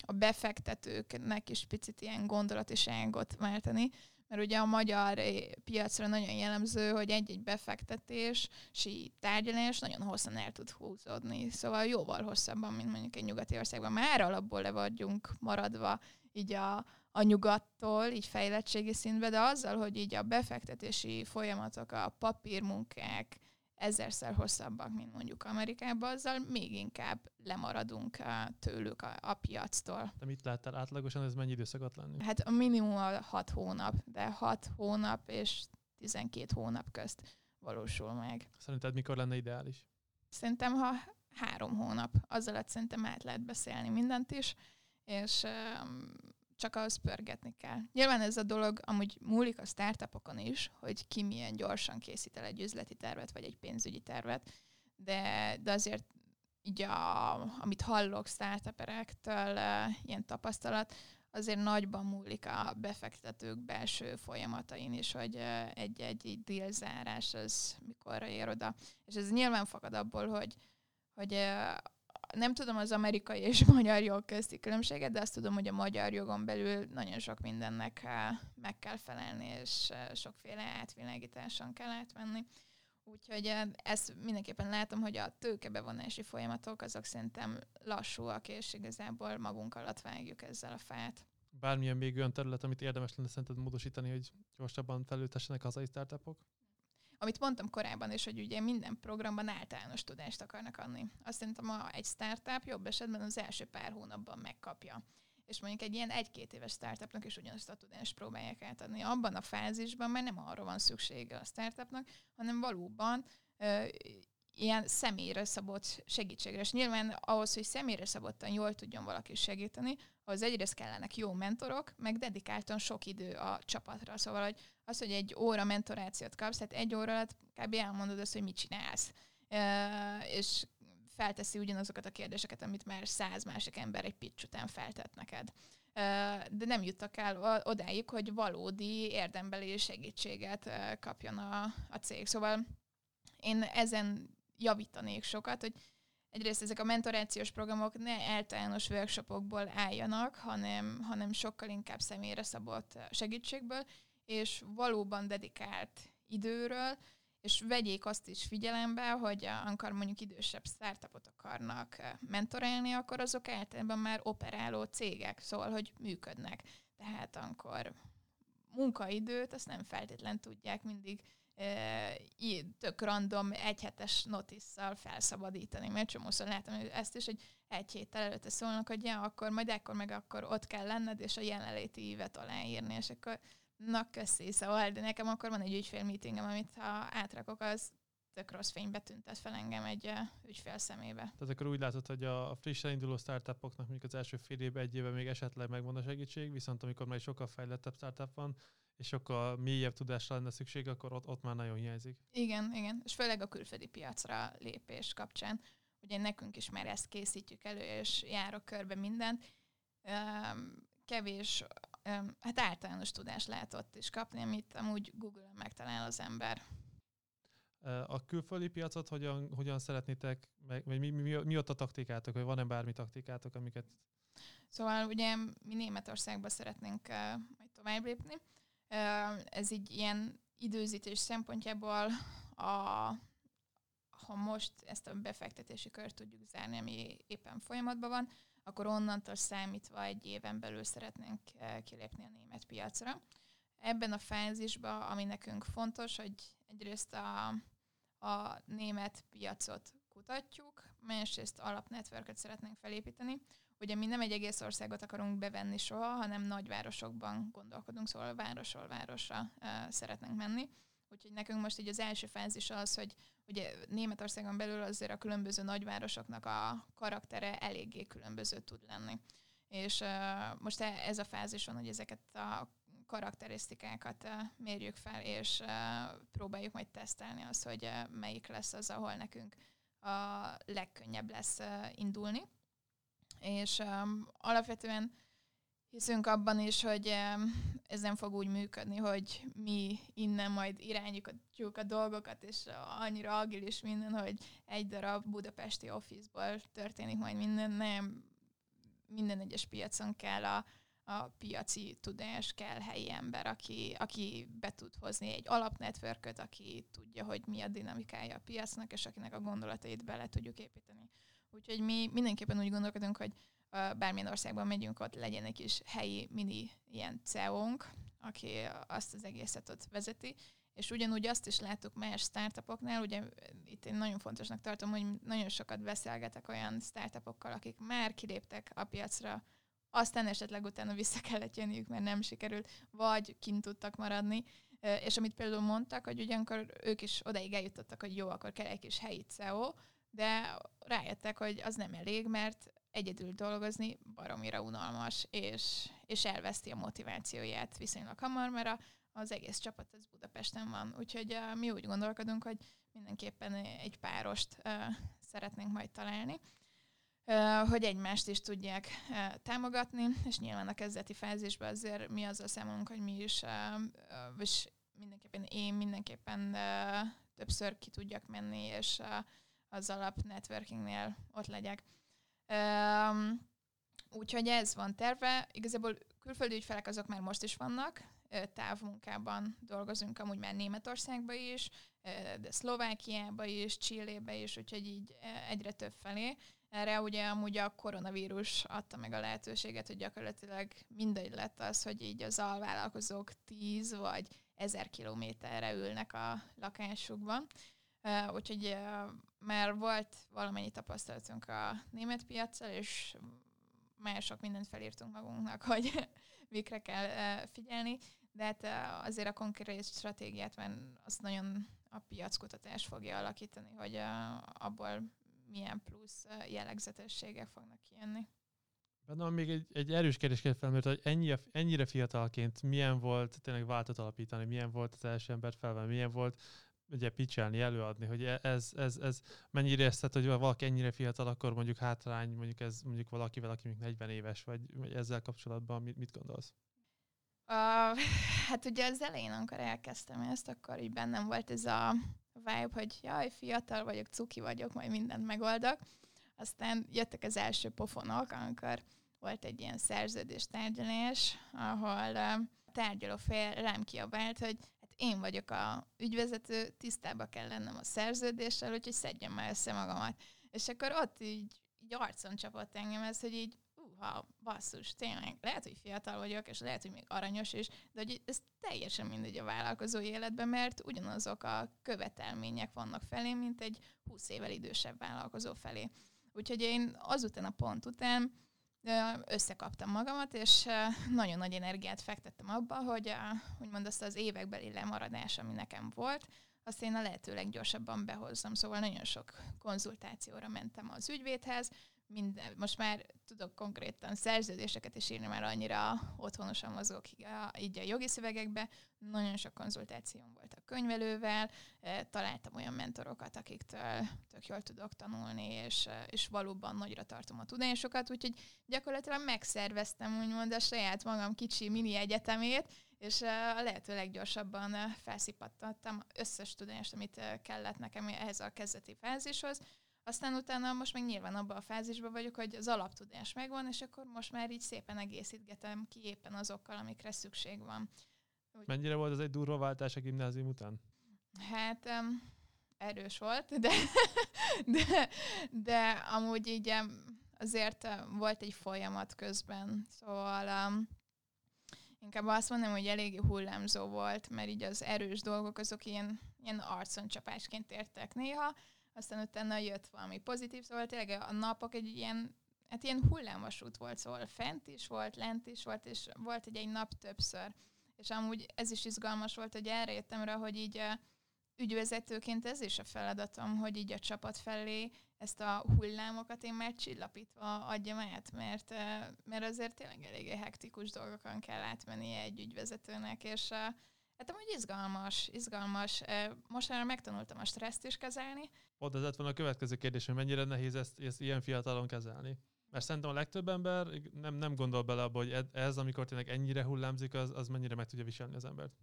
a befektetőknek is picit ilyen gondolatiságot váltani, mert ugye a magyar piacra nagyon jellemző, hogy egy-egy befektetési tárgyalás nagyon hosszan el tud húzódni. Szóval jóval hosszabban, mint mondjuk egy nyugati országban. Már alapból le vagyunk maradva így a, a nyugattól, így fejlettségi szintben, de azzal, hogy így a befektetési folyamatok, a papírmunkák, ezerszer hosszabbak, mint mondjuk Amerikában, azzal még inkább lemaradunk tőlük a, a piactól. De mit láttál átlagosan, ez mennyi időszakot lenni? Hát a minimum a 6 hónap, de 6 hónap és 12 hónap közt valósul meg. Szerinted mikor lenne ideális? Szerintem, ha három hónap, az alatt szerintem át lehet beszélni mindent is, és csak ahhoz pörgetni kell. Nyilván ez a dolog amúgy múlik a startupokon is, hogy ki milyen gyorsan készít el egy üzleti tervet, vagy egy pénzügyi tervet, de, de azért így a, amit hallok startuperektől, ilyen tapasztalat, azért nagyban múlik a befektetők belső folyamatain is, hogy egy-egy deal zárás az mikor ér oda. És ez nyilván fakad abból, hogy, hogy nem tudom az amerikai és magyar jog közti különbséget, de azt tudom, hogy a magyar jogon belül nagyon sok mindennek meg kell felelni, és sokféle átvilágításon kell átvenni. Úgyhogy ezt mindenképpen látom, hogy a tőkebevonási folyamatok azok szerintem lassúak, és igazából magunk alatt vágjuk ezzel a fát. Bármilyen még olyan terület, amit érdemes lenne szerinted módosítani, hogy gyorsabban felültessenek hazai startupok? Amit mondtam korábban is, hogy ugye minden programban általános tudást akarnak adni. Azt szerintem, ha egy startup jobb esetben az első pár hónapban megkapja és mondjuk egy ilyen egy-két éves startupnak is ugyanazt a tudást próbálják átadni. Abban a fázisban már nem arra van szüksége a startupnak, hanem valóban ilyen személyre szabott segítségre. És nyilván ahhoz, hogy személyre szabottan jól tudjon valaki segíteni, az egyrészt kellenek jó mentorok, meg dedikáltan sok idő a csapatra. Szóval, hogy az, hogy egy óra mentorációt kapsz, tehát egy óra alatt kb. elmondod azt, hogy mit csinálsz. És felteszi ugyanazokat a kérdéseket, amit már száz másik ember egy pitch után feltett neked. De nem juttak el odáig, hogy valódi érdembeli segítséget kapjon a, a cég. Szóval én ezen javítanék sokat, hogy egyrészt ezek a mentorációs programok ne általános workshopokból álljanak, hanem, hanem sokkal inkább személyre szabott segítségből, és valóban dedikált időről, és vegyék azt is figyelembe, hogy amikor mondjuk idősebb startupot akarnak mentorálni, akkor azok általában már operáló cégek, szóval, hogy működnek. Tehát akkor munkaidőt azt nem feltétlen tudják mindig e, tök random egyhetes notisszal felszabadítani, mert csomószor látom hogy ezt is, hogy egy héttel előtte szólnak, hogy ja, akkor majd ekkor meg akkor ott kell lenned, és a jelenléti ívet aláírni, és akkor Na, köszi, szóval, de nekem akkor van egy ügyfél meetingem, amit ha átrakok, az tök rossz fénybe tüntet fel engem egy uh, ügyfél szemébe. Tehát akkor úgy látod, hogy a frissen induló startupoknak mondjuk az első fél évben, egy évben még esetleg megvan a segítség, viszont amikor már sokkal fejlettebb startup van, és sokkal mélyebb tudásra lenne szükség, akkor ott, ott már nagyon hiányzik. Igen, igen, és főleg a külföldi piacra lépés kapcsán. Ugye nekünk is már ezt készítjük elő, és járok körbe mindent. Kevés hát általános tudást lehet ott is kapni, amit amúgy Google-on megtalál az ember. A külföldi piacot hogyan, hogyan szeretnétek, vagy mi, mi, mi, mi ott a taktikátok, vagy van-e bármi taktikátok, amiket... Szóval ugye mi Németországba szeretnénk uh, majd tovább lépni. Ez így ilyen időzítés szempontjából a, ha most ezt a befektetési kört tudjuk zárni, ami éppen folyamatban van, akkor onnantól számítva egy éven belül szeretnénk kilépni a német piacra. Ebben a fázisban, ami nekünk fontos, hogy egyrészt a, a német piacot kutatjuk, másrészt alapnetworköt szeretnénk felépíteni. Ugye mi nem egy egész országot akarunk bevenni soha, hanem nagyvárosokban gondolkodunk, szóval városról városra uh, szeretnénk menni. Úgyhogy nekünk most így az első fázis az, hogy ugye Németországon belül azért a különböző nagyvárosoknak a karaktere eléggé különböző tud lenni. És uh, most e, ez a fázis van, hogy ezeket a karakterisztikákat mérjük fel, és próbáljuk majd tesztelni azt, hogy uh, melyik lesz az, ahol nekünk a legkönnyebb lesz indulni. És um, alapvetően hiszünk abban is, hogy ez nem fog úgy működni, hogy mi innen majd irányítjuk a dolgokat, és annyira agilis minden, hogy egy darab budapesti office-ból történik majd minden, nem minden egyes piacon kell a, a piaci tudás, kell helyi ember, aki, aki be tud hozni egy alapnetworköt, aki tudja, hogy mi a dinamikája a piacnak, és akinek a gondolatait bele tudjuk építeni. Úgyhogy mi mindenképpen úgy gondolkodunk, hogy bármilyen országban megyünk, ott legyen egy kis helyi mini ilyen CEO-nk, aki azt az egészet ott vezeti, és ugyanúgy azt is láttuk más startupoknál, ugye itt én nagyon fontosnak tartom, hogy nagyon sokat beszélgetek olyan startupokkal, akik már kiléptek a piacra, aztán esetleg utána vissza kellett jönniük, mert nem sikerült, vagy kint tudtak maradni. És amit például mondtak, hogy ugyankor ők is odaig eljutottak, hogy jó, akkor kell egy kis helyi CEO, de rájöttek, hogy az nem elég, mert egyedül dolgozni baromira unalmas, és, és elveszti a motivációját viszonylag hamar, mert a, az egész csapat az Budapesten van. Úgyhogy uh, mi úgy gondolkodunk, hogy mindenképpen egy párost uh, szeretnénk majd találni, uh, hogy egymást is tudják uh, támogatni, és nyilván a kezdeti fázisban azért mi azzal számolunk, hogy mi is, uh, uh, és mindenképpen én mindenképpen uh, többször ki tudjak menni, és uh, az alap networkingnél ott legyek. Um, úgyhogy ez van terve. Igazából külföldi ügyfelek azok már most is vannak, távmunkában dolgozunk amúgy már Németországban is, de Szlovákiába is, Csillébe is, úgyhogy így egyre több felé. Erre ugye amúgy a koronavírus adta meg a lehetőséget, hogy gyakorlatilag mindegy lett az, hogy így az alvállalkozók 10 vagy 1000 kilométerre ülnek a lakásukban. Úgyhogy már volt valamennyi tapasztalatunk a német piacsal, és már sok mindent felírtunk magunknak, hogy mikre kell figyelni, de hát azért a konkrét stratégiát, mert azt nagyon a piackutatás fogja alakítani, hogy abból milyen plusz jellegzetességek fognak kijönni. Bennem még egy, egy erős kérdés felmerült, hogy ennyire, ennyire fiatalként milyen volt tényleg váltot alapítani, milyen volt az első embert felvenni, milyen volt ugye picselni, előadni, hogy e, ez, ez, ez mennyire érzted, hogy valaki ennyire fiatal, akkor mondjuk hátrány, mondjuk ez mondjuk valakivel, aki még 40 éves, vagy, vagy ezzel kapcsolatban mit, mit gondolsz? Uh, hát ugye az elején, amikor elkezdtem ezt, akkor így bennem volt ez a vibe, hogy jaj, fiatal vagyok, cuki vagyok, majd mindent megoldok. Aztán jöttek az első pofonok, amikor volt egy ilyen szerződés tárgyalás, ahol a tárgyaló fél rám kiabált, hogy én vagyok a ügyvezető, tisztába kell lennem a szerződéssel, úgyhogy szedjem már össze magamat. És akkor ott így, így arcon csapott engem ez, hogy így ha basszus, tényleg, lehet, hogy fiatal vagyok, és lehet, hogy még aranyos is, de hogy ez teljesen mindegy a vállalkozó életben, mert ugyanazok a követelmények vannak felé, mint egy 20 évvel idősebb vállalkozó felé. Úgyhogy én azután a pont után összekaptam magamat, és nagyon nagy energiát fektettem abba, hogy úgymond azt az évekbeli lemaradás, ami nekem volt, azt én a lehető leggyorsabban behozzam. Szóval nagyon sok konzultációra mentem az ügyvédhez, minden, most már tudok konkrétan szerződéseket is írni, mert annyira otthonosan mozgok így a jogi szövegekbe. Nagyon sok konzultációm volt a könyvelővel, e, találtam olyan mentorokat, akiktől tök jól tudok tanulni, és, e, és valóban nagyra tartom a tudásokat, úgyhogy gyakorlatilag megszerveztem úgymond a saját magam kicsi mini egyetemét, és e, a lehető leggyorsabban felszipattattam összes tudást, amit kellett nekem ehhez a kezdeti fázishoz, aztán utána most meg nyilván abban a fázisban vagyok, hogy az alaptudás megvan, és akkor most már így szépen egészítgetem ki éppen azokkal, amikre szükség van. Úgy... Mennyire volt ez egy durva váltás a gimnázium után? Hát um, erős volt, de, de, de amúgy így azért volt egy folyamat közben, szóval um, inkább azt mondom, hogy eléggé hullámzó volt, mert így az erős dolgok azok ilyen, ilyen arconcsapásként értek néha, aztán utána jött valami pozitív, szóval tényleg a napok egy ilyen, hát ilyen hullámvasút volt, szóval fent is volt, lent is volt, és volt egy, egy nap többször. És amúgy ez is izgalmas volt, hogy erre jöttem rá, hogy így ügyvezetőként ez is a feladatom, hogy így a csapat felé ezt a hullámokat én már csillapítva adjam át, mert, mert azért tényleg eléggé hektikus dolgokon kell átmennie egy ügyvezetőnek, és Hát amúgy izgalmas, izgalmas. Most már megtanultam a stresszt is kezelni. Ez lett volna a következő kérdés, hogy mennyire nehéz ezt, ezt ilyen fiatalon kezelni. Mert szerintem a legtöbb ember nem, nem gondol bele abba, hogy ez, amikor tényleg ennyire hullámzik, az, az mennyire meg tudja viselni az embert.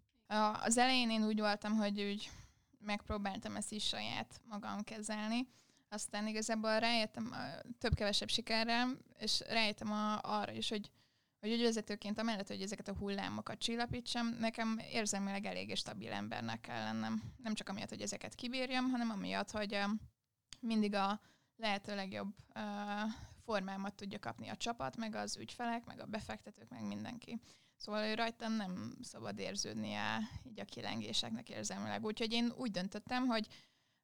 Az elején én úgy voltam, hogy úgy megpróbáltam ezt is saját magam kezelni. Aztán igazából rájöttem több-kevesebb sikerrel, és rájöttem a, arra is, hogy hogy ügyvezetőként amellett, hogy ezeket a hullámokat csillapítsam, nekem érzelmileg eléggé stabil embernek kell lennem. Nem csak amiatt, hogy ezeket kibírjam, hanem amiatt, hogy mindig a lehető legjobb formámat tudja kapni a csapat, meg az ügyfelek, meg a befektetők, meg mindenki. Szóval ő rajtam nem szabad érződnie így a kilengéseknek érzelmileg. Úgyhogy én úgy döntöttem, hogy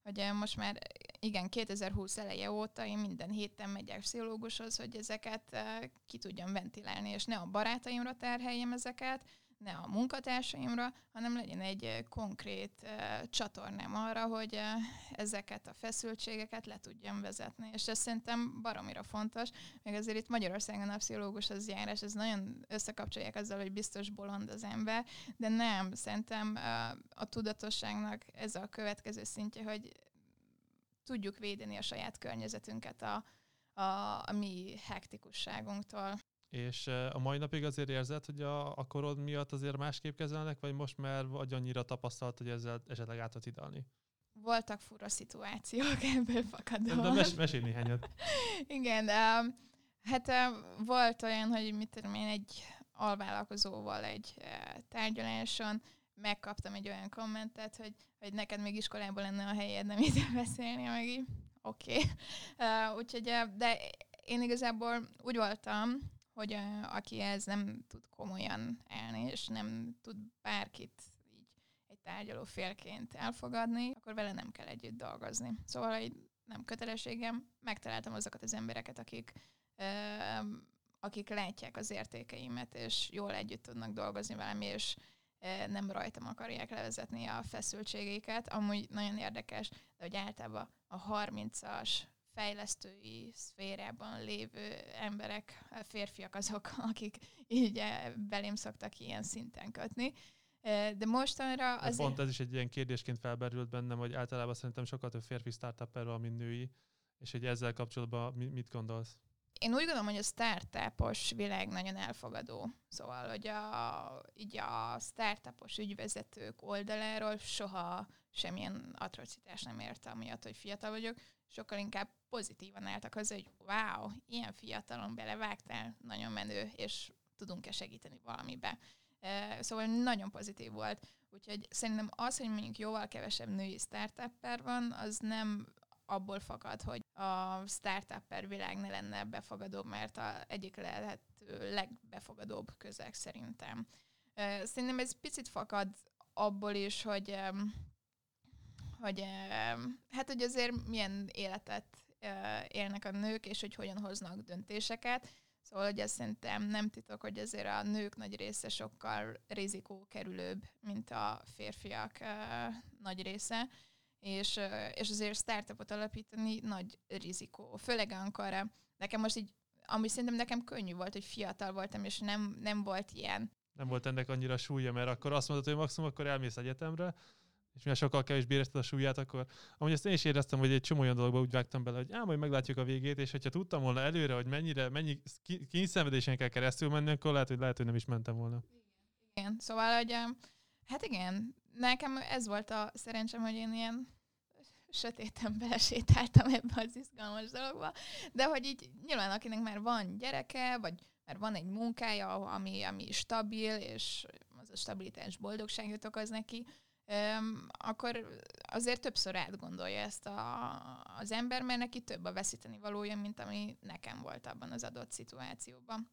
hogy most már igen, 2020 eleje óta én minden héten megyek pszichológushoz, hogy ezeket ki tudjam ventilálni, és ne a barátaimra terheljem ezeket, ne a munkatársaimra, hanem legyen egy konkrét csatornám arra, hogy ezeket a feszültségeket le tudjam vezetni. És ez szerintem baromira fontos, még azért itt Magyarországon a pszichológus az járás, ez nagyon összekapcsolják azzal, hogy biztos bolond az ember, de nem, szerintem a tudatosságnak ez a következő szintje, hogy tudjuk védeni a saját környezetünket a, a, a mi hektikusságunktól. És a mai napig azért érzed, hogy a, a korod miatt azért másképp kezelnek, vagy most már vagy annyira tapasztalt, hogy ezzel esetleg át idalni? voltak fura szituációk ebből fakadóan. De mes- mesélj néhányat. Igen, de hát volt olyan, hogy mit tudom én, egy alvállalkozóval egy tárgyaláson megkaptam egy olyan kommentet, hogy, hogy neked még iskolában lenne a helyed, nem itt beszélni, meg így oké. Okay. Uh, úgyhogy, de én igazából úgy voltam, hogy uh, aki ez nem tud komolyan elni, és nem tud bárkit így egy tárgyaló félként elfogadni, akkor vele nem kell együtt dolgozni. Szóval egy nem kötelességem, megtaláltam azokat az embereket, akik uh, akik látják az értékeimet, és jól együtt tudnak dolgozni velem, és nem rajtam akarják levezetni a feszültségeiket. Amúgy nagyon érdekes, de hogy általában a 30-as fejlesztői szférában lévő emberek, férfiak azok, akik így belém szoktak ilyen szinten kötni. De mostanra az. Pont ez is egy ilyen kérdésként felberült bennem, hogy általában szerintem sokkal több férfi startup van, mint női, és hogy ezzel kapcsolatban mit gondolsz? én úgy gondolom, hogy a startupos világ nagyon elfogadó. Szóval, hogy a, így a startupos ügyvezetők oldaláról soha semmilyen atrocitás nem érte, amiatt, hogy fiatal vagyok. Sokkal inkább pozitívan álltak hozzá, hogy wow, ilyen fiatalon belevágtál, nagyon menő, és tudunk-e segíteni valamibe. Szóval nagyon pozitív volt. Úgyhogy szerintem az, hogy mondjuk jóval kevesebb női startupper van, az nem abból fakad, hogy a startupper világ ne lenne befogadóbb, mert a egyik lehető legbefogadóbb közeg szerintem. Szerintem ez picit fakad abból is, hogy hogy hát, hogy azért milyen életet élnek a nők, és hogy hogyan hoznak döntéseket. Szóval, hogy ezt szerintem nem titok, hogy azért a nők nagy része sokkal rizikókerülőbb, mint a férfiak nagy része és, és azért startupot alapítani nagy rizikó, főleg amikor nekem most így, ami szerintem nekem könnyű volt, hogy fiatal voltam, és nem, nem volt ilyen. Nem volt ennek annyira súlya, mert akkor azt mondod, hogy maximum akkor elmész egyetemre, és mivel sokkal kevésbé érezted a súlyát, akkor amúgy ezt én is éreztem, hogy egy csomó olyan dologba úgy vágtam bele, hogy ám, majd meglátjuk a végét, és hogyha tudtam volna előre, hogy mennyire, mennyi kényszenvedésen kell keresztül menni, akkor lehet, hogy lehet, hogy nem is mentem volna. Igen, szóval, hogy hát igen, nekem ez volt a szerencsém, hogy én ilyen sötéten belesétáltam ebbe az izgalmas dologba, de hogy így nyilván akinek már van gyereke, vagy már van egy munkája, ami, ami stabil, és az a stabilitás boldogságot okoz neki, akkor azért többször átgondolja ezt a, az ember, mert neki több a veszíteni valója, mint ami nekem volt abban az adott szituációban.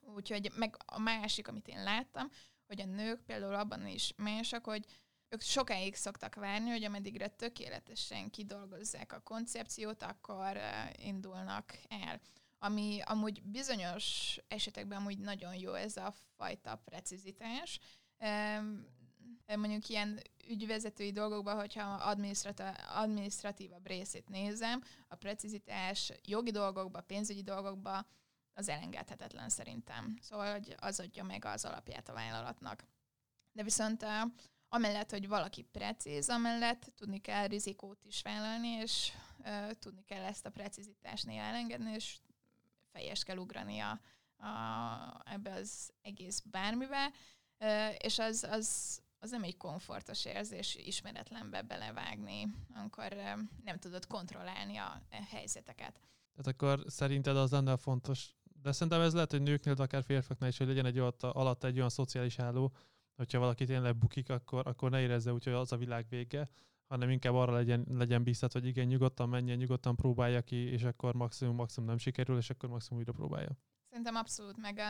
Úgyhogy meg a másik, amit én láttam, hogy a nők például abban is mások, hogy ők sokáig szoktak várni, hogy ameddigre tökéletesen kidolgozzák a koncepciót, akkor indulnak el. Ami amúgy bizonyos esetekben amúgy nagyon jó ez a fajta precizitás. Mondjuk ilyen ügyvezetői dolgokban, hogyha adminisztratívabb részét nézem, a precizitás jogi dolgokban, pénzügyi dolgokban az elengedhetetlen szerintem. Szóval, hogy az adja meg az alapját a vállalatnak. De viszont amellett, hogy valaki precíz, amellett tudni kell rizikót is vállalni, és uh, tudni kell ezt a precizitásnél elengedni, és fejes kell ugrani a, a, ebbe az egész bármibe, uh, és az, az, az nem egy komfortos érzés ismeretlenbe belevágni, amikor uh, nem tudod kontrollálni a, a helyzeteket. Tehát akkor szerinted az lenne fontos, de szerintem ez lehet, hogy nőknél, de akár férfiaknál is, hogy legyen egy alatt, alatt egy olyan szociális háló, hogyha valaki tényleg bukik, akkor, akkor ne érezze úgy, hogy az a világ vége, hanem inkább arra legyen, legyen bíztat, hogy igen, nyugodtan menjen, nyugodtan próbálja ki, és akkor maximum, maximum nem sikerül, és akkor maximum újra próbálja. Szerintem abszolút meg.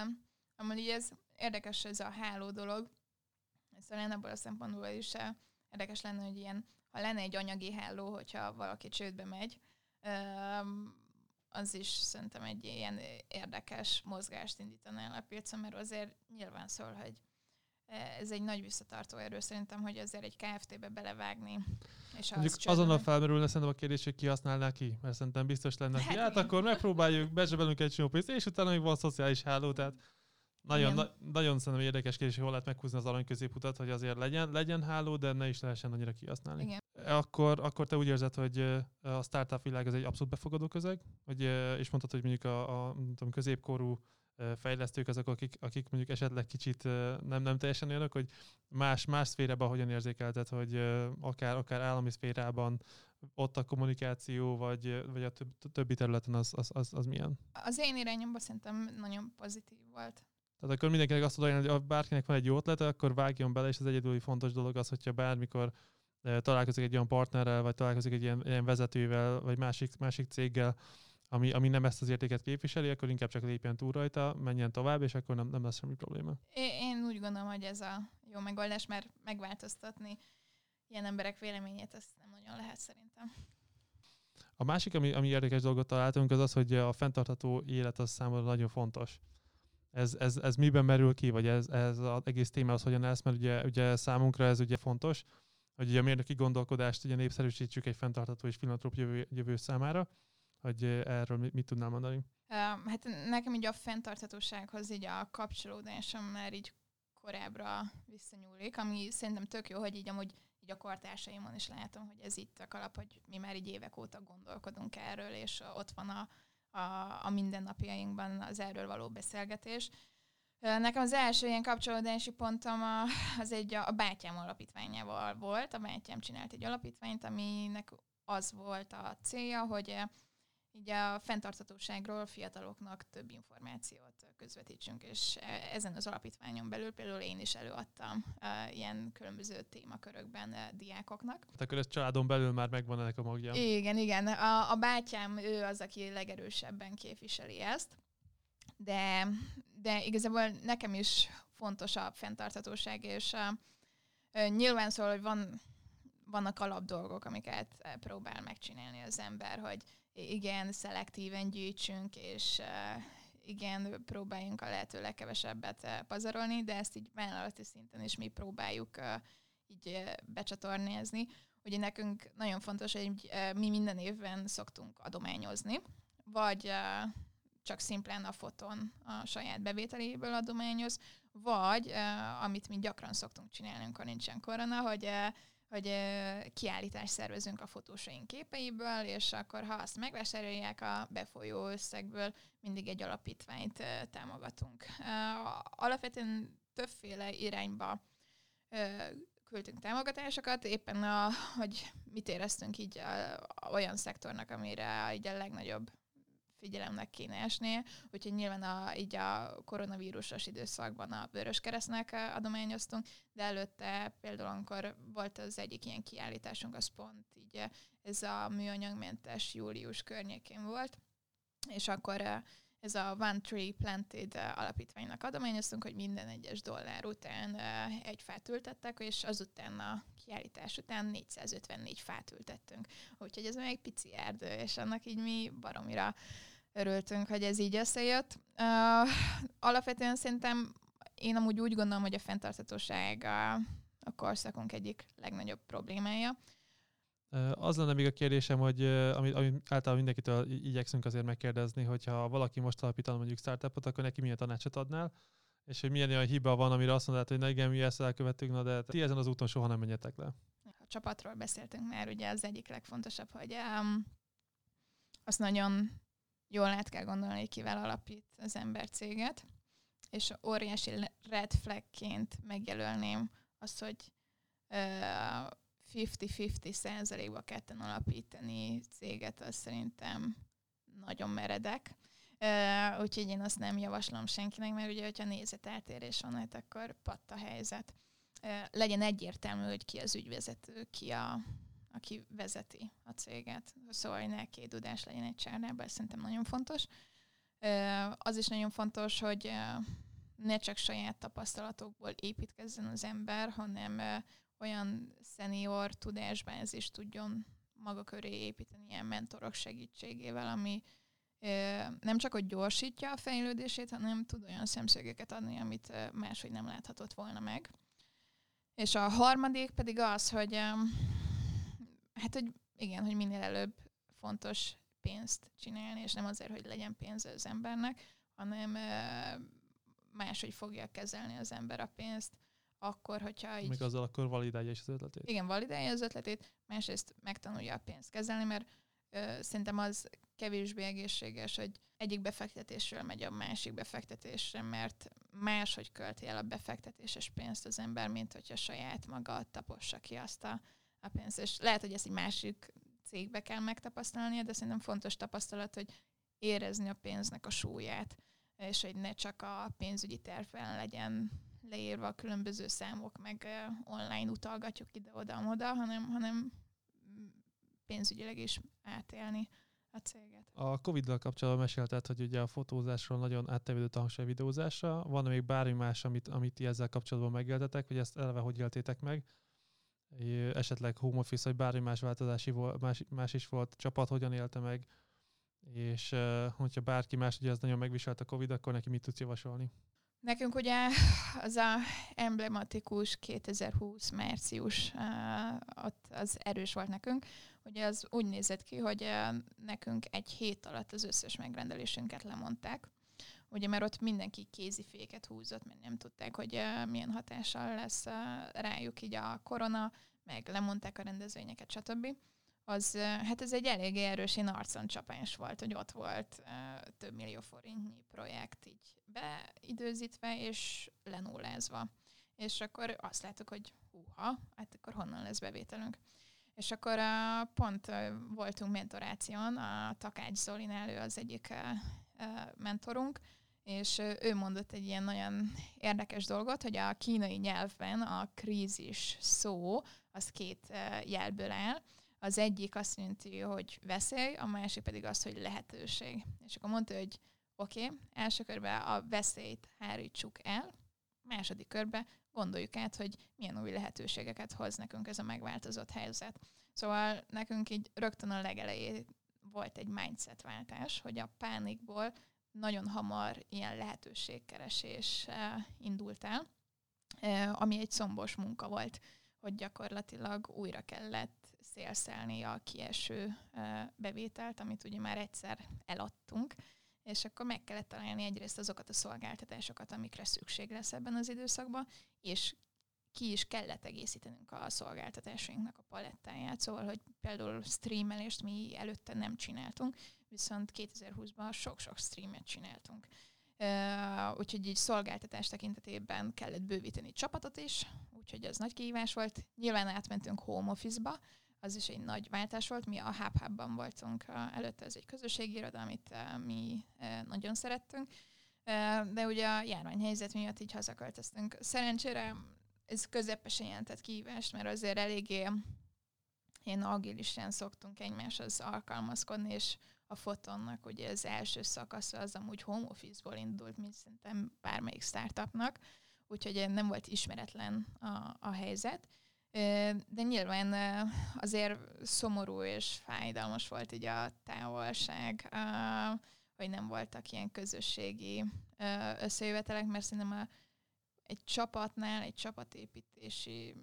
Amúgy ez érdekes ez a háló dolog. Ez talán ebből a szempontból is eh, érdekes lenne, hogy ilyen, ha lenne egy anyagi háló, hogyha valaki csődbe megy, az is szerintem egy ilyen érdekes mozgást indítaná el a piacon, mert azért nyilván szól, hogy ez egy nagy visszatartó erő szerintem, hogy azért egy KFT-be belevágni. És Mondjuk azonnal felmerülne szerintem a kérdés, hogy ki használná ki, mert szerintem biztos lenne, hát, hát akkor megpróbáljuk, bezsebelünk egy csomó pénzt, és utána még van szociális háló, tehát nagyon, na, nagyon szerintem érdekes kérdés, hogy hol lehet meghúzni az arany középutat, hogy azért legyen, legyen háló, de ne is lehessen annyira kihasználni. Igen. Akkor, akkor te úgy érzed, hogy a startup világ az egy abszolút befogadó közeg, hogy, és mondtad, hogy mondjuk a, a, a középkorú fejlesztők azok, akik, akik mondjuk esetleg kicsit nem, nem teljesen olyanok, hogy más, más szférában hogyan érzékelted, hogy akár, akár állami szférában ott a kommunikáció, vagy, vagy a többi területen az, az, az, az milyen? Az én irányomban szerintem nagyon pozitív volt. Tehát akkor mindenkinek azt mondani, hogy ha bárkinek van egy jó ötlete, akkor vágjon bele, és az egyedüli fontos dolog az, hogyha bármikor találkozik egy olyan partnerrel, vagy találkozik egy ilyen, ilyen vezetővel, vagy másik, másik céggel, ami, ami nem ezt az értéket képviseli, akkor inkább csak lépjen túl rajta, menjen tovább, és akkor nem, nem lesz semmi probléma. Én úgy gondolom, hogy ez a jó megoldás, mert megváltoztatni ilyen emberek véleményét, ezt nem nagyon lehet szerintem. A másik, ami, ami érdekes dolgot találtunk, az az, hogy a fenntartható élet az számomra nagyon fontos. Ez, ez, ez miben merül ki, vagy ez, ez az egész témához hogyan lesz, mert ugye, ugye számunkra ez ugye fontos, hogy ugye a mérnöki gondolkodást ugye népszerűsítsük egy fenntartható és filantróp jövő, jövő számára, hogy erről mit, mit tudnál mondani? Hát nekem így a fenntarthatósághoz így a kapcsolódásom már így korábbra visszanyúlik, ami szerintem tök jó, hogy így amúgy így a kortársaimon is látom, hogy ez itt a kalap, hogy mi már így évek óta gondolkodunk erről, és ott van a, a, a mindennapjainkban az erről való beszélgetés. Nekem az első ilyen kapcsolódási pontom a, az egy a, a bátyám alapítványával volt. A bátyám csinált egy alapítványt, aminek az volt a célja, hogy így a fenntarthatóságról fiataloknak több információt közvetítsünk, és ezen az alapítványon belül például én is előadtam uh, ilyen különböző témakörökben uh, diákoknak. Tehát akkor ez családon belül már megvan ennek a magja? Igen, igen. A, a bátyám, ő az, aki legerősebben képviseli ezt, de, de igazából nekem is fontos a fenntarthatóság, és uh, uh, nyilván szól, hogy van, vannak alapdolgok, amiket próbál megcsinálni az ember, hogy igen, szelektíven gyűjtsünk, és igen, próbáljunk a lehető legkevesebbet pazarolni, de ezt így vállalati szinten is mi próbáljuk így becsatornézni. Ugye nekünk nagyon fontos, hogy mi minden évben szoktunk adományozni, vagy csak szimplán a foton a saját bevételéből adományoz, vagy amit mi gyakran szoktunk csinálni, amikor nincsen korona, hogy hogy kiállítást szervezünk a fotósaink képeiből, és akkor ha azt megvásárolják a befolyó összegből, mindig egy alapítványt támogatunk. Alapvetően többféle irányba küldtünk támogatásokat, éppen a, hogy mit éreztünk így a, a, olyan szektornak, amire így a legnagyobb figyelemnek kéne esnie, úgyhogy nyilván a, így a koronavírusos időszakban a Vörös Keresztnek adományoztunk, de előtte például amikor volt az egyik ilyen kiállításunk, az pont így ez a műanyagmentes július környékén volt, és akkor ez a One Tree Planted alapítványnak adományoztunk, hogy minden egyes dollár után egy fát ültettek, és azután a kiállítás után 454 fát ültettünk. Úgyhogy ez egy pici erdő, és annak így mi baromira örültünk, hogy ez így összejött. Uh, alapvetően szerintem én amúgy úgy gondolom, hogy a fenntarthatóság a, a korszakunk egyik legnagyobb problémája. Az lenne még a kérdésem, hogy amit, amit általában mindenkitől igyekszünk azért megkérdezni, hogyha valaki most alapítana mondjuk startupot, akkor neki milyen tanácsot adnál, és hogy milyen olyan hiba van, amire azt mondod, hogy ne igen, mi ezt elkövettük, na de ti ezen az úton soha nem menjetek le. A csapatról beszéltünk már, ugye az egyik legfontosabb, hogy um, azt nagyon jól át kell gondolni, hogy kivel alapít az ember céget, és óriási red flagként megjelölném azt, hogy 50-50 százalékba ketten alapítani céget, az szerintem nagyon meredek. Uh, úgyhogy én azt nem javaslom senkinek, mert ugye, hogyha nézeteltérés van, hát akkor patt a helyzet. Uh, legyen egyértelmű, hogy ki az ügyvezető, ki a, aki vezeti a céget. Szóval, hogy ne két tudás legyen egy csárnában, ez szerintem nagyon fontos. Az is nagyon fontos, hogy ne csak saját tapasztalatokból építkezzen az ember, hanem olyan szenior tudásbázis tudjon maga köré építeni ilyen mentorok segítségével, ami nem csak, hogy gyorsítja a fejlődését, hanem tud olyan szemszögeket adni, amit máshogy nem láthatott volna meg. És a harmadik pedig az, hogy Hát, hogy igen, hogy minél előbb fontos pénzt csinálni, és nem azért, hogy legyen pénz az embernek, hanem máshogy fogja kezelni az ember a pénzt, akkor, hogyha így... Még azzal akkor validálja is az ötletét. Igen, validálja az ötletét, másrészt megtanulja a pénzt kezelni, mert ö, szerintem az kevésbé egészséges, hogy egyik befektetésről megy a másik befektetésre, mert máshogy költi el a befektetéses pénzt az ember, mint hogyha saját maga tapossa ki azt a, a pénzt. És lehet, hogy ezt egy másik cégbe kell megtapasztalnia, de szerintem fontos tapasztalat, hogy érezni a pénznek a súlyát, és hogy ne csak a pénzügyi tervben legyen leírva a különböző számok, meg online utalgatjuk ide-oda-oda, hanem, hanem pénzügyileg is átélni a céget. A Covid-dal kapcsolatban mesélted, hogy ugye a fotózásról nagyon áttevődött a hangsúly videózásra. Van még bármi más, amit, amit ti ezzel kapcsolatban megéltetek, vagy ezt eleve hogy éltétek meg? Esetleg home office, vagy bármi más változási volt, más, más is volt, csapat hogyan élte meg, és hogyha bárki más ugye az nagyon megviselt a Covid, akkor neki mit tudsz javasolni? Nekünk ugye az a emblematikus 2020 március, ott az erős volt nekünk. Ugye az úgy nézett ki, hogy nekünk egy hét alatt az összes megrendelésünket lemondták. Ugye mert ott mindenki kéziféket húzott, mert nem tudták, hogy milyen hatással lesz rájuk így a korona, meg lemondták a rendezvényeket, stb az, hát ez egy elég erős én arconcsapás volt, hogy ott volt több millió forintnyi projekt így beidőzítve és lenullázva. És akkor azt láttuk, hogy húha, hát akkor honnan lesz bevételünk. És akkor uh, pont uh, voltunk mentoráción, a Takács Zolinál ő az egyik uh, mentorunk, és ő mondott egy ilyen nagyon érdekes dolgot, hogy a kínai nyelvben a krízis szó az két jelből áll, az egyik azt jelenti, hogy veszély, a másik pedig az, hogy lehetőség. És akkor mondta, hogy oké, okay, első körben a veszélyt hárítsuk el, második körben gondoljuk át, hogy milyen új lehetőségeket hoz nekünk ez a megváltozott helyzet. Szóval nekünk így rögtön a legelején volt egy mindset váltás, hogy a pánikból nagyon hamar ilyen lehetőségkeresés indult el, ami egy szombos munka volt, hogy gyakorlatilag újra kellett szélszelni a kieső bevételt, amit ugye már egyszer eladtunk, és akkor meg kellett találni egyrészt azokat a szolgáltatásokat, amikre szükség lesz ebben az időszakban, és ki is kellett egészítenünk a szolgáltatásainknak a palettáját, szóval, hogy például streamelést mi előtte nem csináltunk, viszont 2020-ban sok-sok streamet csináltunk. Uh, úgyhogy így szolgáltatás tekintetében kellett bővíteni csapatot is, úgyhogy ez nagy kihívás volt. Nyilván átmentünk home office-ba, az is egy nagy váltás volt. Mi a Hub Hub-ban voltunk előtte, ez egy közösségi iroda, amit mi nagyon szerettünk. De ugye a járványhelyzet miatt így hazaköltöztünk. Szerencsére ez közepesen jelentett kihívást, mert azért eléggé én agilisen szoktunk egymáshoz alkalmazkodni, és a fotonnak ugye az első szakasza az amúgy home office-ból indult, mint szerintem bármelyik startupnak, úgyhogy nem volt ismeretlen a, a helyzet. De nyilván azért szomorú és fájdalmas volt így a távolság, hogy nem voltak ilyen közösségi összejövetelek, mert szerintem a, egy csapatnál, egy csapatépítési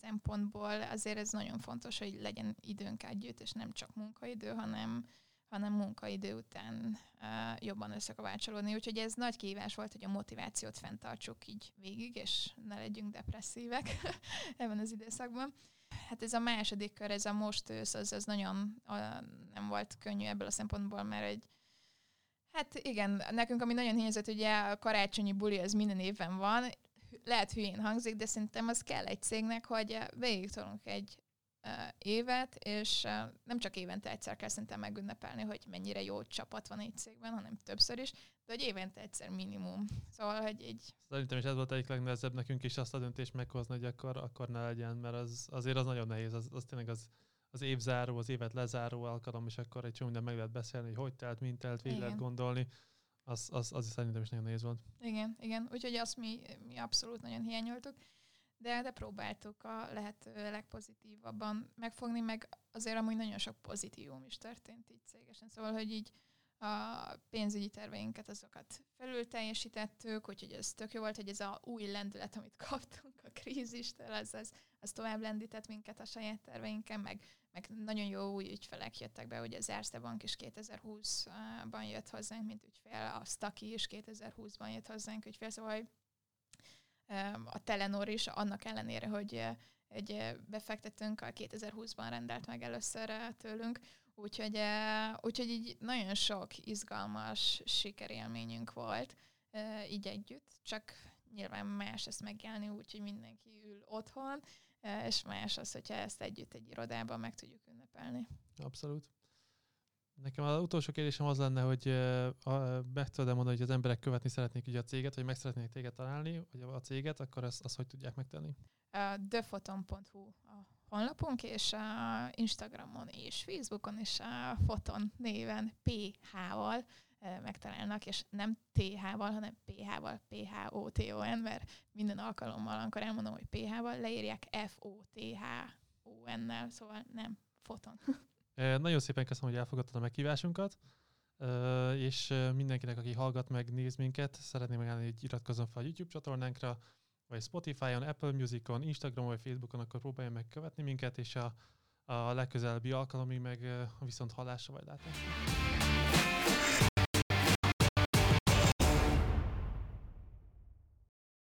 szempontból azért ez nagyon fontos, hogy legyen időnk együtt, és nem csak munkaidő, hanem hanem munkaidő után uh, jobban összekovácsolódni. Úgyhogy ez nagy kihívás volt, hogy a motivációt fenntartsuk így végig, és ne legyünk depresszívek ebben az időszakban. Hát ez a második kör, ez a most ősz, az, az nagyon uh, nem volt könnyű ebből a szempontból, mert egy Hát igen, nekünk ami nagyon hiányzott, ugye a karácsonyi buli az minden évben van, lehet hülyén hangzik, de szerintem az kell egy cégnek, hogy végig egy évet, és nem csak évente egyszer kell szerintem megünnepelni, hogy mennyire jó csapat van egy cégben, hanem többször is, de hogy évente egyszer minimum. Szóval, hogy egy... Szerintem is ez volt egyik legnehezebb nekünk is azt a döntést meghozni, hogy akkor, akkor ne legyen, mert az, azért az nagyon nehéz, az, az tényleg az, az évzáró, az évet lezáró alkalom, és akkor egy csomó minden meg lehet beszélni, hogy hogy telt, mint telt, végig lehet gondolni. Az, az, az szerintem is nagyon nehéz volt. Igen, igen. Úgyhogy azt mi, mi abszolút nagyon hiányoltuk de, de próbáltuk a lehető legpozitívabban megfogni, meg azért amúgy nagyon sok pozitívum is történt így cégesen. Szóval, hogy így a pénzügyi terveinket, azokat felül teljesítettük, úgyhogy ez tök jó volt, hogy ez a új lendület, amit kaptunk a krízistől, az, az, az tovább lendített minket a saját terveinken, meg, meg nagyon jó új ügyfelek jöttek be, ugye az Erste Bank is 2020-ban jött hozzánk, mint ügyfél, a Staki is 2020-ban jött hozzánk ügyfél, szóval a Telenor is, annak ellenére, hogy egy befektetőnk a 2020-ban rendelt meg először tőlünk, Úgyhogy, úgyhogy így nagyon sok izgalmas sikerélményünk volt így együtt, csak nyilván más ezt megjelni úgy, hogy mindenki ül otthon, és más az, hogyha ezt együtt egy irodában meg tudjuk ünnepelni. Abszolút. Nekem az utolsó kérdésem az lenne, hogy meg tudod mondani, hogy az emberek követni szeretnék ugye a céget, vagy meg szeretnék téged találni, vagy a céget, akkor azt, azt hogy tudják megtenni? Thefoton.hu a honlapunk, és a Instagramon és Facebookon is a Foton néven PH-val megtalálnak, és nem TH-val, hanem PH-val, P-H-O-T-O-N, mert minden alkalommal, amikor elmondom, hogy PH-val, leírják F-O-T-H-O-N-nel, szóval nem Foton. Nagyon szépen köszönöm, hogy elfogadtad a meghívásunkat, és mindenkinek, aki hallgat meg, néz minket, szeretném megállni, hogy iratkozzon fel a YouTube csatornánkra, vagy Spotify-on, Apple Music-on, Instagramon vagy Facebookon, akkor próbálja megkövetni minket, és a, a legközelebbi alkalomig meg viszont hallásra vagy látásra.